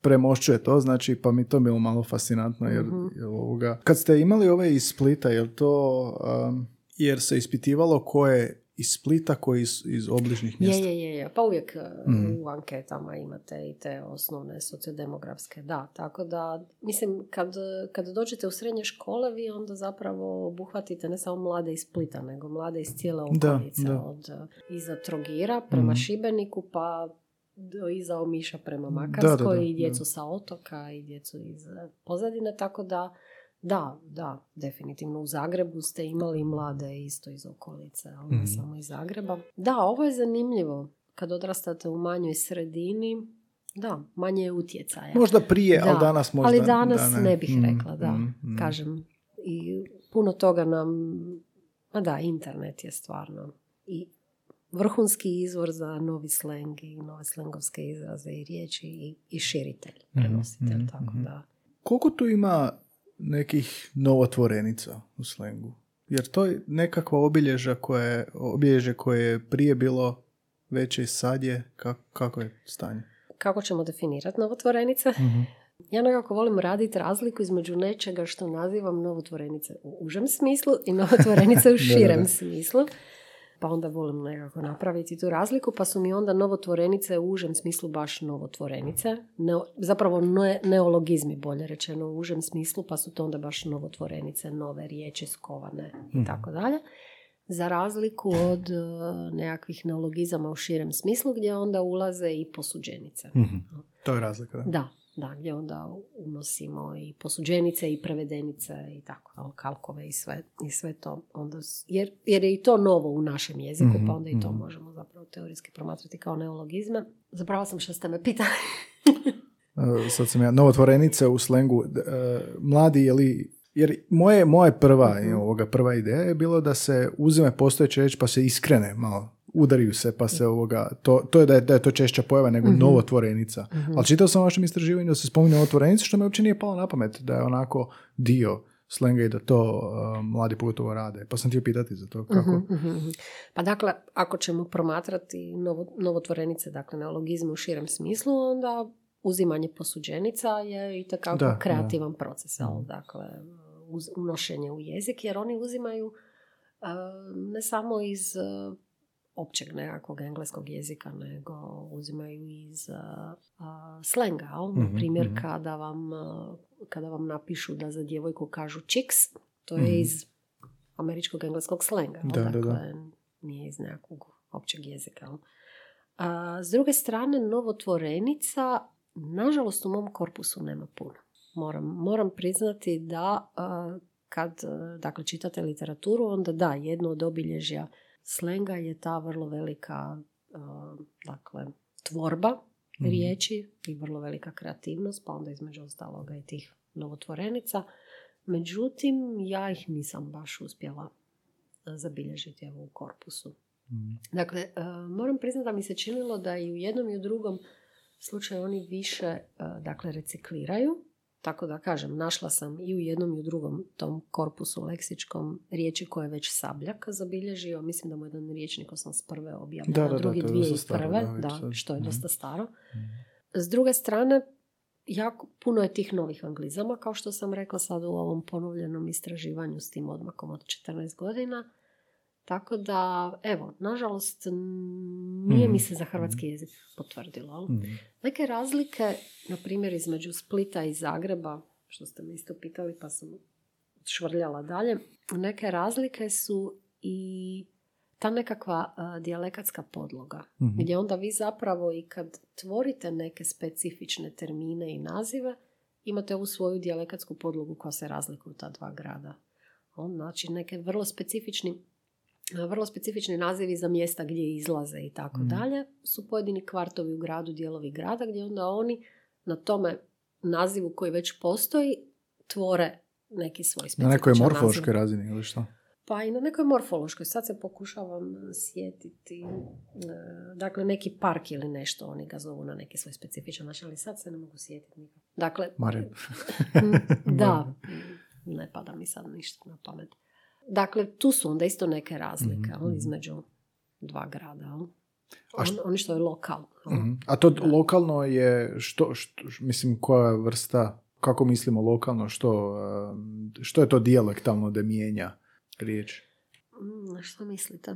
premošćuje to, znači pa mi to bilo malo fascinantno jer, Mhm. jer ovoga. Kad ste imali ove iz Splita, jel to um, jer se ispitivalo ko je iz Splita, ko je iz, iz obližnjih Je, mjesta? je, je, je. Pa uvijek Mhm. u anketama imate i te osnovne sociodemografske. Da, tako da, mislim, kad, kad dođete u srednje škole, vi onda zapravo obuhvatite ne samo mlade iz Splita, nego mlade iz cijele okolice. da. Od e, iza Trogira prema Mhm. Šibeniku, pa do iza Omiša prema Makarskoj da, da, i djecu da. sa otoka i djecu iz e, pozadine, tako da da, da, definitivno u Zagrebu ste imali mlade isto iz okolice, ali ne Mhm. samo iz Zagreba. Da, ovo je zanimljivo. Kad odrastate u manjoj sredini, da, manje je utjecaja. Možda prije, Da, ali danas možda ali danas da ne. bih Mm, rekla, da, mm, mm. kažem. I puno toga nam, ma da, internet je stvarno i vrhunski izvor za novi sleng i nove slengovske izraze i riječi i, i širitelj, prenositelj, mhm, tako mhm. da. Koliko tu ima nekih novotvorenica u slengu? Jer to je nekakva obilježa koje, obilježe koje je prije bilo veće i sad je, kako, kako je stanje? Kako ćemo definirati novotvorenice? Mhm. Ja nekako volim raditi razliku između nečega što nazivam novotvorenice u užem smislu i novotvorenice u Da, da, širem da. smislu. Pa onda volim nekako napraviti tu razliku, pa su mi onda novotvorenice u užem smislu baš novotvorenice. Neo, zapravo ne, neologizmi, bolje rečeno, u užem smislu, pa su to onda baš novotvorenice, nove riječi, skovane i tako dalje. Za razliku od e, nekakvih neologizama u širem smislu, gdje onda ulaze i posuđenice. Mhm. To je razlika, da. Da, da, gdje onda unosimo i posuđenice i prevedenice i tako, kalkove i sve, i sve to. Onda, jer, jer je i to novo u našem jeziku, Mhm, pa onda i to mhm. možemo zapravo teorijski promatrati kao neologizme. Zapravo sam što ste me pitali. E, sad sam ja, novotvorenice u slengu, e, mladi je li, jer moje, moje prva, Mhm. ovoga, prva ideja je bilo da se uzme postojeće reći pa se iskrene malo, udariju se pa se ovoga, to, to je da je, da je to češća pojava nego Mhm. novotvorenica. Ali čitao sam u vašem istraživanju da se spominje novotvorenica što me uopće nije palo na pamet da je onako dio slenga i da to e, mladi pogotovo rade. Pa sam htio pitati za to kako. Mhm, mhm, mhm. Pa dakle, ako ćemo promatrati novo, novotvorenice, dakle neologizmu u širem smislu, onda uzimanje posuđenica je i Da, da. kreativan proces, jel? dakle, uz, unošenje u jezik, jer oni uzimaju e, ne samo iz e, općeg nekakvog engleskog jezika, nego uzimaju iz uh, slenga. jel? Na Mhm, primjer, mhm. kada, vam, a, kada vam napišu da za djevojku kažu chicks, to je Mhm. iz američkog engleskog slenga. Da, da, da. dakle, nije iz nekakvog općeg jezika. A, s druge strane, novotvorenica, nažalost, u mom korpusu nema puno. Moram, moram priznati da a, kad dakle, čitate literaturu, onda da, jedno od obilježja slenga je ta vrlo velika dakle, tvorba Mhm. riječi i vrlo velika kreativnost, pa onda između ostaloga i tih novotvorenica. Međutim, ja ih nisam baš uspjela zabilježiti evo, u korpusu. Mhm. Dakle, moram priznati da mi se činilo da i u jednom i u drugom slučaju oni više dakle, recikliraju. Tako da kažem, našla sam i u jednom i u drugom tom korpusu leksičkom riječi koje je već Sabljak zabilježio. Mislim da mu jedan riječnik 81. objavljen, Da, a da, da, drugi to je dosta staro, 2001. da, već Da, sad. što je Mhm. dosta staro. S druge strane, jako puno je tih novih anglizama, kao što sam rekla sad u ovom ponovljenom istraživanju s tim odmakom od 14 godina. Tako da, evo, nažalost, nije Mhm. mi se za hrvatski jezik potvrdilo. Mhm. Neke razlike, na primjer, između Splita i Zagreba, što ste me isto pitali pa sam švrljala dalje, neke razlike su i ta nekakva a, dijalekatska podloga, Mhm. gdje onda vi zapravo i kad tvorite neke specifične termine i nazive, imate ovu svoju dijalekatsku podlogu koja se razlikuje u ta dva grada. On, znači, neke vrlo specifični vrlo specifični nazivi za mjesta gdje izlaze i tako Mhm. dalje su pojedini kvartovi u gradu, dijelovi grada gdje onda oni na tome nazivu koji već postoji tvore neki svoj Na specifičan nekoj morfološkoj razini ili što? Pa i na nekoj morfološkoj. Sad se pokušavam sjetiti. e, Dakle, neki park ili nešto, oni ga zovu na neki svoj specifičan način, ali sad se ne mogu sjetiti. Dakle. Mm, da, mm, ne pada mi sad ništa na pamet. Dakle, tu su onda isto neke razlike Mhm, mhm. između dva grada. jel. A što- On, oni što je lokalno. Mhm. A to Da. lokalno je što, što, mislim, koja vrsta, kako mislimo lokalno, što, um, što je to dijalektalno da mijenja riječ? Mm, što mislite?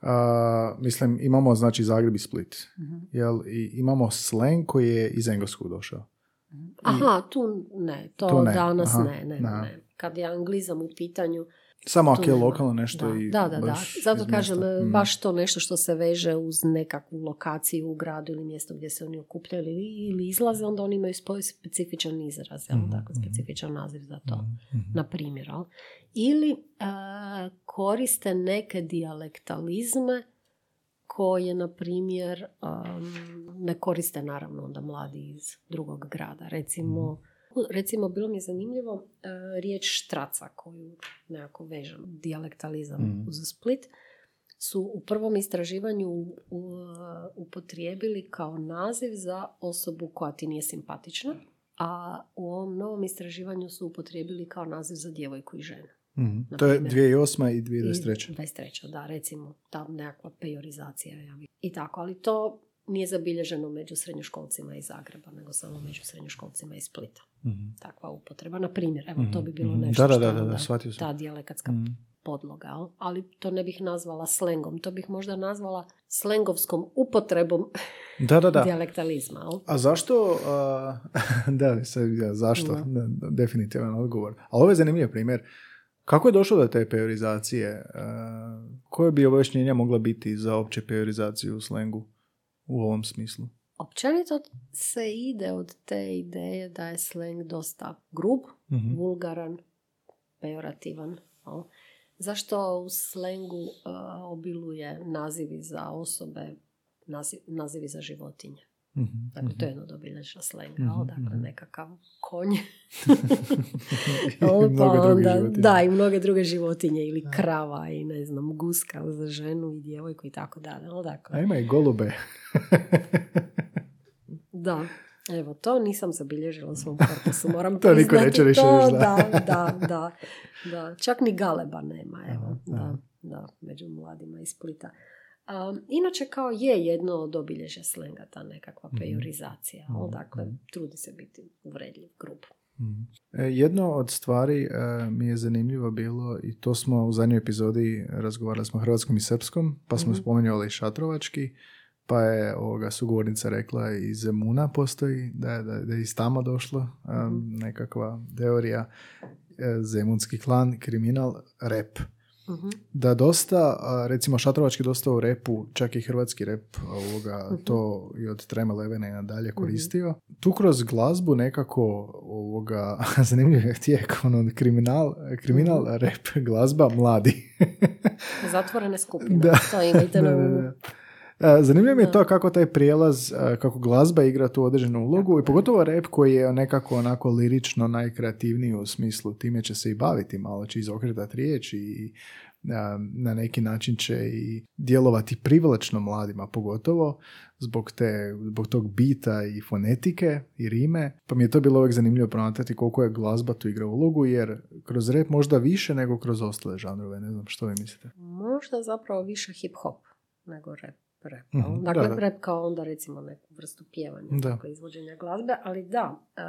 A, mislim, imamo znači Zagreb i Split. Mhm. Jel, i imamo slang koji je iz engleskog došao. Aha, tu ne. To Tu ne, danas aha, ne, ne, ne. Kad je anglizam u pitanju, Samo ako je lokalno nešto da, i da, da, da. Zato kažem, e, Mm. baš to nešto što se veže uz nekakvu lokaciju u gradu ili mjesto gdje se oni okupljaju ili, ili izlaze, onda oni imaju svoj specifičan izraz, jel? Mhm, dakle, mhm. specifičan naziv za to. Mhm. na primjer. jel? Ili e, koriste neke dijalektalizme koje, na primjer, um, ne koriste naravno onda mladi iz drugog grada. Recimo, recimo bilo mi je zanimljivo e, riječ štraca koju nekako vežem, dijalektalizam Mhm. uz Split, su u prvom istraživanju u- u- upotrijebili kao naziv za osobu koja ti nije simpatična a u ovom novom istraživanju su upotrijebili kao naziv za djevojku i ženu. Na To je primjer. 2008. i 2023. I 23. da, recimo, ta nekakva pejorizacija. Ja I tako, ali to nije zabilježeno među srednjoškolcima iz Zagreba, nego samo među srednjoškolcima iz Splita. Mhm. Takva upotreba. Na primjer, evo, to bi bilo Mhm. nešto Da, da, što da, je da, shvatio sam. ta dijalekatska Mhm. podloga, al- ali to ne bih nazvala slengom, to bih možda nazvala slengovskom upotrebom Da, da, da. dijalektalizma. al? A zašto, a, da, sad, ja, zašto, da, definitivan odgovor. Ali ovo je zanimljiv primjer. Kako je došlo do te pejorizacije? A, koje bi objašnjenja mogla biti za opće pejorizaciju u slengu u ovom smislu? Općenito se ide od te ideje da je sleng dosta grub, Mhm. vulgaran, pejorativan. Zašto u slengu uh, obiluje nazivi za osobe, nazi- nazivi za životinje? Mhm, Dakle, mhm. to je jedno od obilježja slenga, Mhm, jel? dakle, mhm. nekakav konj. I Pa onda-. Da, i mnoge druge životinje, ili krava, i ne znam, guska za ženu i djevojku i tako dalje. Dakle, A ima i golube. Da, evo, to nisam zabilježila u svom korpusu, moram To niko priznati neće više to, reći, da. da. da, da, da. Čak ni galeba nema, evo, Aha, da, da, među mladima iz Splita. Um, inače, kao je jedno od obilježja slenga, ta nekakva Mhm. pejorizacija? Mhm, dakle, trudi se biti uvredljiv, grub. E, Jedno od stvari e, mi je zanimljivo bilo i to smo u zadnjoj epizodi razgovarali smo hrvatskom i srpskom, pa smo Mhm. spomenuli šatrovački, pa je ovoga sugovornica rekla iz Zemuna postoji, da je, da, je- da je iz tamo došlo Mhm. nekakva teorija e, Zemunski klan, kriminal, rep. Mhm. Da dosta, recimo šatrovački dosta u repu, čak i hrvatski rep ovoga, Mhm. to i od Trema Levena i nadalje koristio. Tu kroz glazbu nekako ovoga, zanimljiv je tijek, ono, kriminal, kriminal, Mhm. rep, glazba, mladi. Zatvorene skupine, Da. to imajte Da, da, da. A, Zanimljivo mi je to kako taj prijelaz, a, kako glazba igra tu određenu ulogu i pogotovo rep koji je nekako onako lirično najkreativniji u smislu, time će se i baviti, malo će izokretati riječ i a, na neki način će i djelovati privlačno mladima pogotovo zbog, te, zbog tog bita i fonetike i rime. Pa mi je to bilo uvijek zanimljivo promatrati koliko je glazba tu igra ulogu jer kroz rep možda više nego kroz ostale žanrove. Ne znam što vi mislite. Možda zapravo više hip-hop nego rap. Rap Mhm, jel? Dakle, da, da. rap kao onda recimo neku vrstu pjevanja, Da. izvođenja glazbe, ali da, e,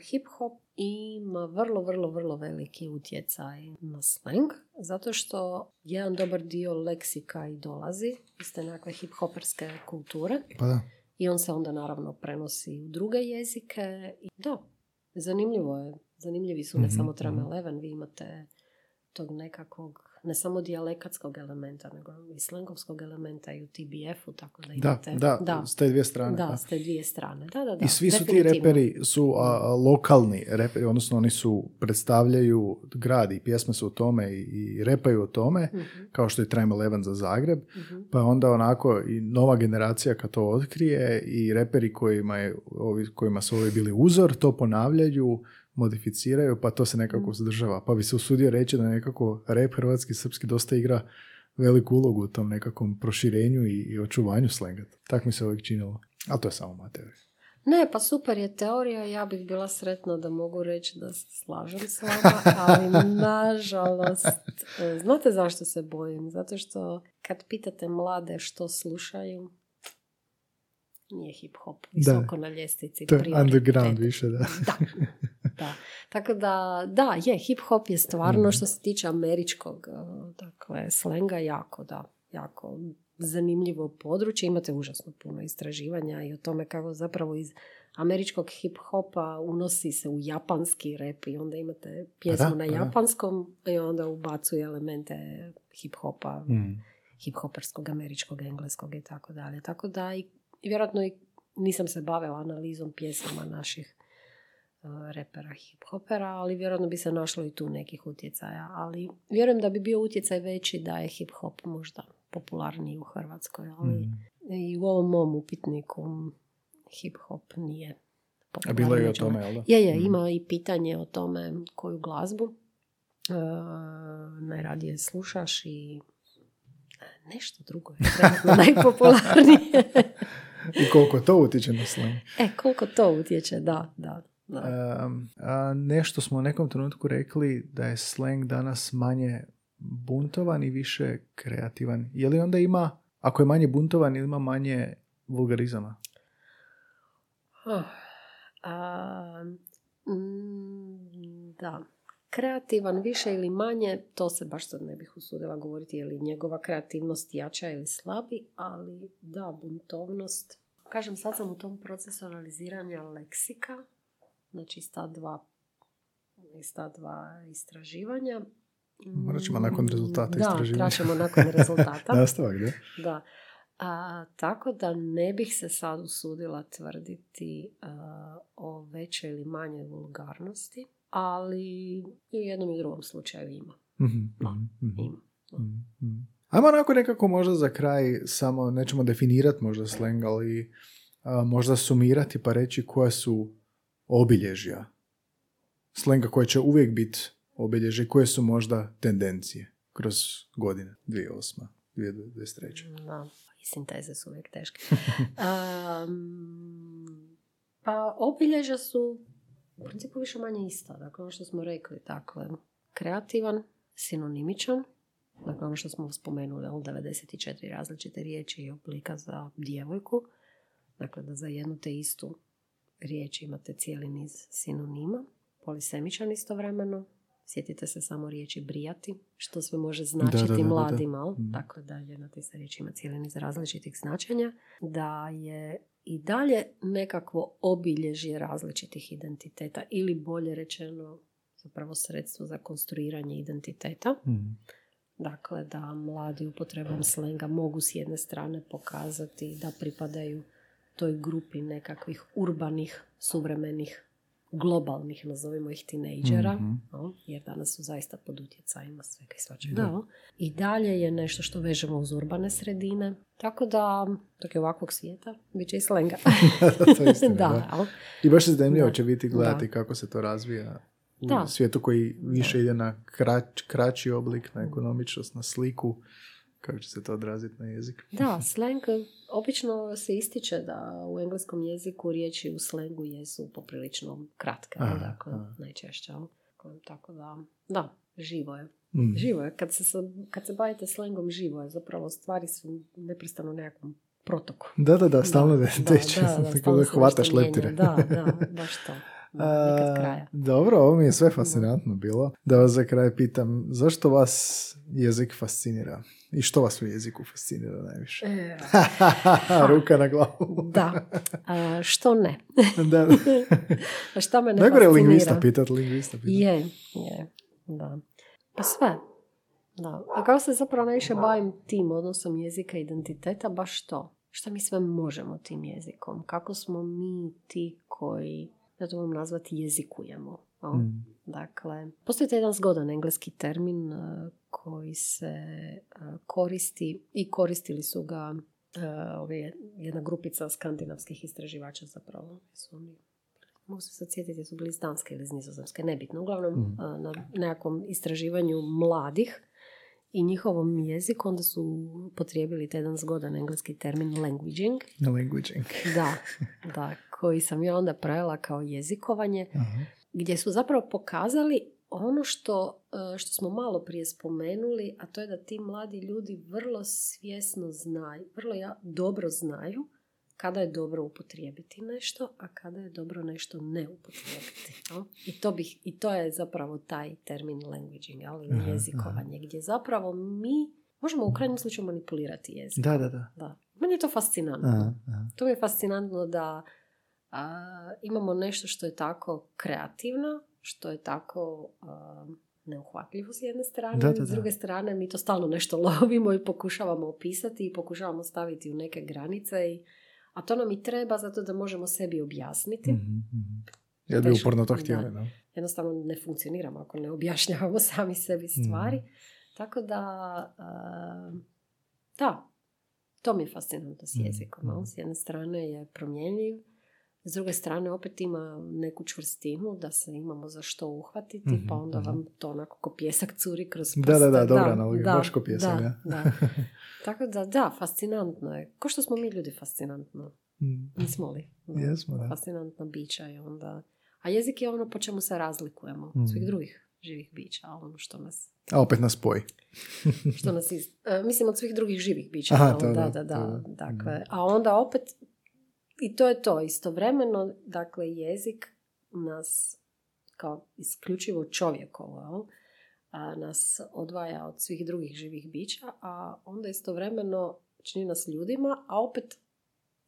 hip-hop ima vrlo, vrlo, vrlo veliki utjecaj na slang, zato što jedan dobar dio leksika i dolazi iz te nekakve hip-hoperske kulture Pa da. i on se onda naravno prenosi u druge jezike. I da, zanimljivo je. Zanimljivi su ne Mhm, samo Tram mhm. Eleven, vi imate tog nekakvog, ne samo dijalekatskog elementa, nego i slengovskog elementa i u TBF-u, tako da Da, imate... da, da, s te dvije strane. da, s te dvije strane. Da, da, da. I svi su ti reperi su a, lokalni reperi, odnosno oni su predstavljaju grad i pjesme su o tome i, i repaju o tome, Mhm, kao što je Time Eleven za Zagreb, mhm. pa onda onako i nova generacija kad to otkrije i reperi kojima, je, ovi, kojima su ovi bili uzor, to ponavljaju, modificiraju, pa to se nekako Mhm. zadržava. Pa bi se usudio reći da nekako rep hrvatski, srpski dosta igra veliku ulogu u tom nekakvom proširenju i, i očuvanju slenga. Tak mi se uvijek činilo. A to je samo moja teorija. Ne, pa super je teorija, ja bih bila sretna da mogu reći da se slažem s vama, ali nažalost, e, znate zašto se bojim? Zato što kad pitate mlade što slušaju, nije hip-hop visoko na ljestvici To je underground više, da. Da, da. Tako da, da, je, hip-hop je stvarno Mhm. što se tiče američkog e, dakle, slenga jako, da, jako zanimljivo područje. Imate užasno puno istraživanja i o tome kako zapravo iz američkog hip-hopa unosi se u japanski rep i onda imate pjesmu da, na pa da. japanskom i onda ubacuje elemente hip-hopa, Mm. hip-hoperskog, američkog, engleskog i tako dalje. Tako da i, vjerojatno i nisam se bavila analizom pjesama naših repera, hip-hopera, ali vjerojatno bi se našlo i tu nekih utjecaja. Ali vjerujem da bi bio utjecaj veći da je hip-hop možda popularniji u Hrvatskoj, ali Mm. i u ovom mom upitniku hip-hop nije A popularan bilo je i o tome, jel da? je, je, Mm. ima i pitanje o tome koju glazbu e, najradije slušaš i nešto drugo je najpopularnije. I koliko to utječe na slang. e, koliko to utječe, da, da. Um, a nešto smo u nekom trenutku rekli da je slang danas manje buntovan i više kreativan. Je li onda ima, ako je manje buntovan, ili ima manje vulgarizama? Ah, a, mm, da. Kreativan više ili manje, to se baš sad ne bih usudila govoriti je li njegova kreativnost jača ili slabi, ali da, buntovnost. Kažem, sad sam u tom procesu analiziranja leksika, znači iz ta dva, iz ta dva istraživanja. Morat ćemo nakon rezultata da, istraživanja. Da, ćemo nakon rezultata. Nastavak, da? Da. A, tako da ne bih se sad usudila tvrditi a, o većoj ili manjoj vulgarnosti, ali i u jednom i drugom slučaju ima. Mhm, Da, mhm, mhm, mhm. Ajmo onako nekako možda za kraj, samo nećemo definirati možda slang, ali a, možda sumirati pa reći koja su obilježja slenga koje će uvijek biti obilježje, koje su možda tendencije kroz godine 2008. 2023. Da, i sinteze su uvijek teške. Am, pa obilježja su u principu više manje ista. Dakle, ono što smo rekli, dakle, kreativan, sinonimičan, dakle, ono što smo spomenuli, jel, 94 različite riječi i oblika za djevojku, dakle, da za jednu te istu riječ imate cijeli niz sinonima, polisemičan istovremeno, Sjetite se samo riječi brijati, što sve može značiti da, da, da. mladima. Mhm. Dakle, da jedna te ista riječ ima cijeli niz različitih značenja. Da je i dalje nekakvo obilježje različitih identiteta ili bolje rečeno zapravo sredstvo za konstruiranje identiteta. Mhm. Dakle, da mladi upotrebom slenga mogu s jedne strane pokazati da pripadaju toj grupi nekakvih urbanih, suvremenih, globalnih, nazovimo ih tinejdžera, Mhm. no, jer danas su zaista pod utjecajima svega i svačega. no. I dalje je nešto što vežemo uz urbane sredine. Tako da, dok je ovakvog svijeta, bit će i slenga. to je istina, da, da. I baš je zanimljivo Da. će biti gledati Da. kako se to razvija u Da. svijetu koji više ide na krać, kraći oblik, na ekonomičnost, na sliku, kako će se to odraziti na jezik. Da, slang obično se ističe da u engleskom jeziku riječi u slengu jesu poprilično kratke, Aha, dakle, aha. najčešće. Tako da, da, živo je. Mm. Živo je. Kad se, kad se bavite slengom, živo je. Zapravo stvari su neprestano u nekakvom protoku. Da, da, da, stalno da, da, teče, da, da, tako stalno da se hvataš leptire. Da, da, baš to. Nikad kraja. Dobro, ovo mi je sve fascinantno bilo. Da vas za kraj pitam, zašto vas jezik fascinira? I što vas u jeziku fascinira najviše? E, Ruka na glavu. da. A, što ne? da. A šta me ne Najgore fascinira? lingvista pitat, lingvista pitat. Je, je, da. Pa sve. Da. A kako se zapravo najviše bavim tim odnosom jezika i identiteta, baš to. Šta mi sve možemo tim jezikom? Kako smo mi ti koji, ja to mogu nazvati, jezikujemo. Mm. Dakle, postoji jedan zgodan engleski termin uh, koji se uh, koristi i koristili su ga uh, ove, jedna grupica skandinavskih istraživača zapravo. Su oni mogu se sad sjetiti, su bili iz Danske ili iz Nizozemske, nebitno. Uglavnom, uh, na nekakvom istraživanju mladih i njihovom jeziku, onda su potrijebili taj jedan zgodan engleski termin languaging, Languaging. da, da, koji sam ja onda prevela kao jezikovanje, Aha. gdje su zapravo pokazali ono što, e, što smo malo prije spomenuli, a to je da ti mladi ljudi vrlo svjesno znaju, vrlo ja, dobro znaju kada je dobro upotrijebiti nešto, a kada je dobro nešto ne upotrijebiti. jel? I, to bih, I to je zapravo taj termin languaging, ali Aha, jezikovanje, gdje zapravo mi možemo u krajnjem slučaju manipulirati jezik. Da, da, da. Da. Meni je to fascinantno. Aha, aha. To mi je fascinantno da a, imamo nešto što je tako kreativno, što je tako a, neuhvatljivo s jedne strane, Da, da, s da. druge strane mi to stalno nešto lovimo i pokušavamo opisati i pokušavamo staviti u neke granice, i, a to nam i treba zato da možemo sebi objasniti. Mhm, mhm. Ja bi uporno to da. htjeli, da. Jednostavno ne funkcioniramo ako ne objašnjavamo sami sebi stvari. Mhm. Tako da, a, da, to mi je fascinantno s Mhm, jezikom. mhm. jel? S jedne strane je promjenjiv, s druge strane opet ima neku čvrstinu da se imamo za što uhvatiti, Mhm, pa onda mhm. vam to onako ko pjesak curi kroz Da, da, prste. da, dobra analogija, da, baš ko pjesak, da, ja. da. Tako da, da, fascinantno je. Ko što smo mi ljudi fascinantno. Mm. Nismo li? Da. Jesmo, da. Fascinantna bića i onda... A jezik je ono po čemu se razlikujemo od svih Mhm. drugih živih bića, ono što nas A opet nas spoji. što nas iz, e, mislim od svih drugih živih bića. Aha, to da, da, da, da, to da. Dakle, a onda opet i to je to, istovremeno, dakle, jezik nas kao isključivo čovjekovo, jel, a, nas odvaja od svih drugih živih bića, a onda istovremeno čini nas ljudima, a opet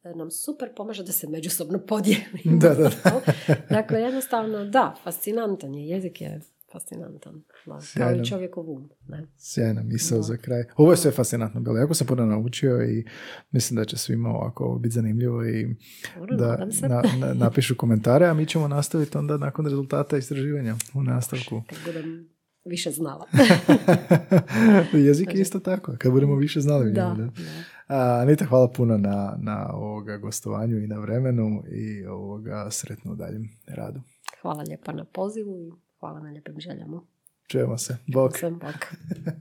e, nam super pomaže da se međusobno podijelimo. Da, da, da. Dakle, jednostavno, da, fascinantan je, jezik je fascinantan. Da, kao i čovjekov um. Ne? Sjajna misao Da. za kraj. Ovo je sve fascinantno bilo. Jako sam puno naučio i mislim da će svima ovako biti zanimljivo i Dobro, da na- na- napišu komentare, a mi ćemo nastaviti onda nakon rezultata istraživanja u nastavku. Kad budem više znala. Jezik je isto tako, kad budemo više znali. da, da. da. A, Anita, hvala puno na, na ovoga gostovanju i na vremenu i ovoga sretno u daljem radu. Hvala lijepa na pozivu i hvala na lijepim željama. Čujemo se. Bok. Sam bok.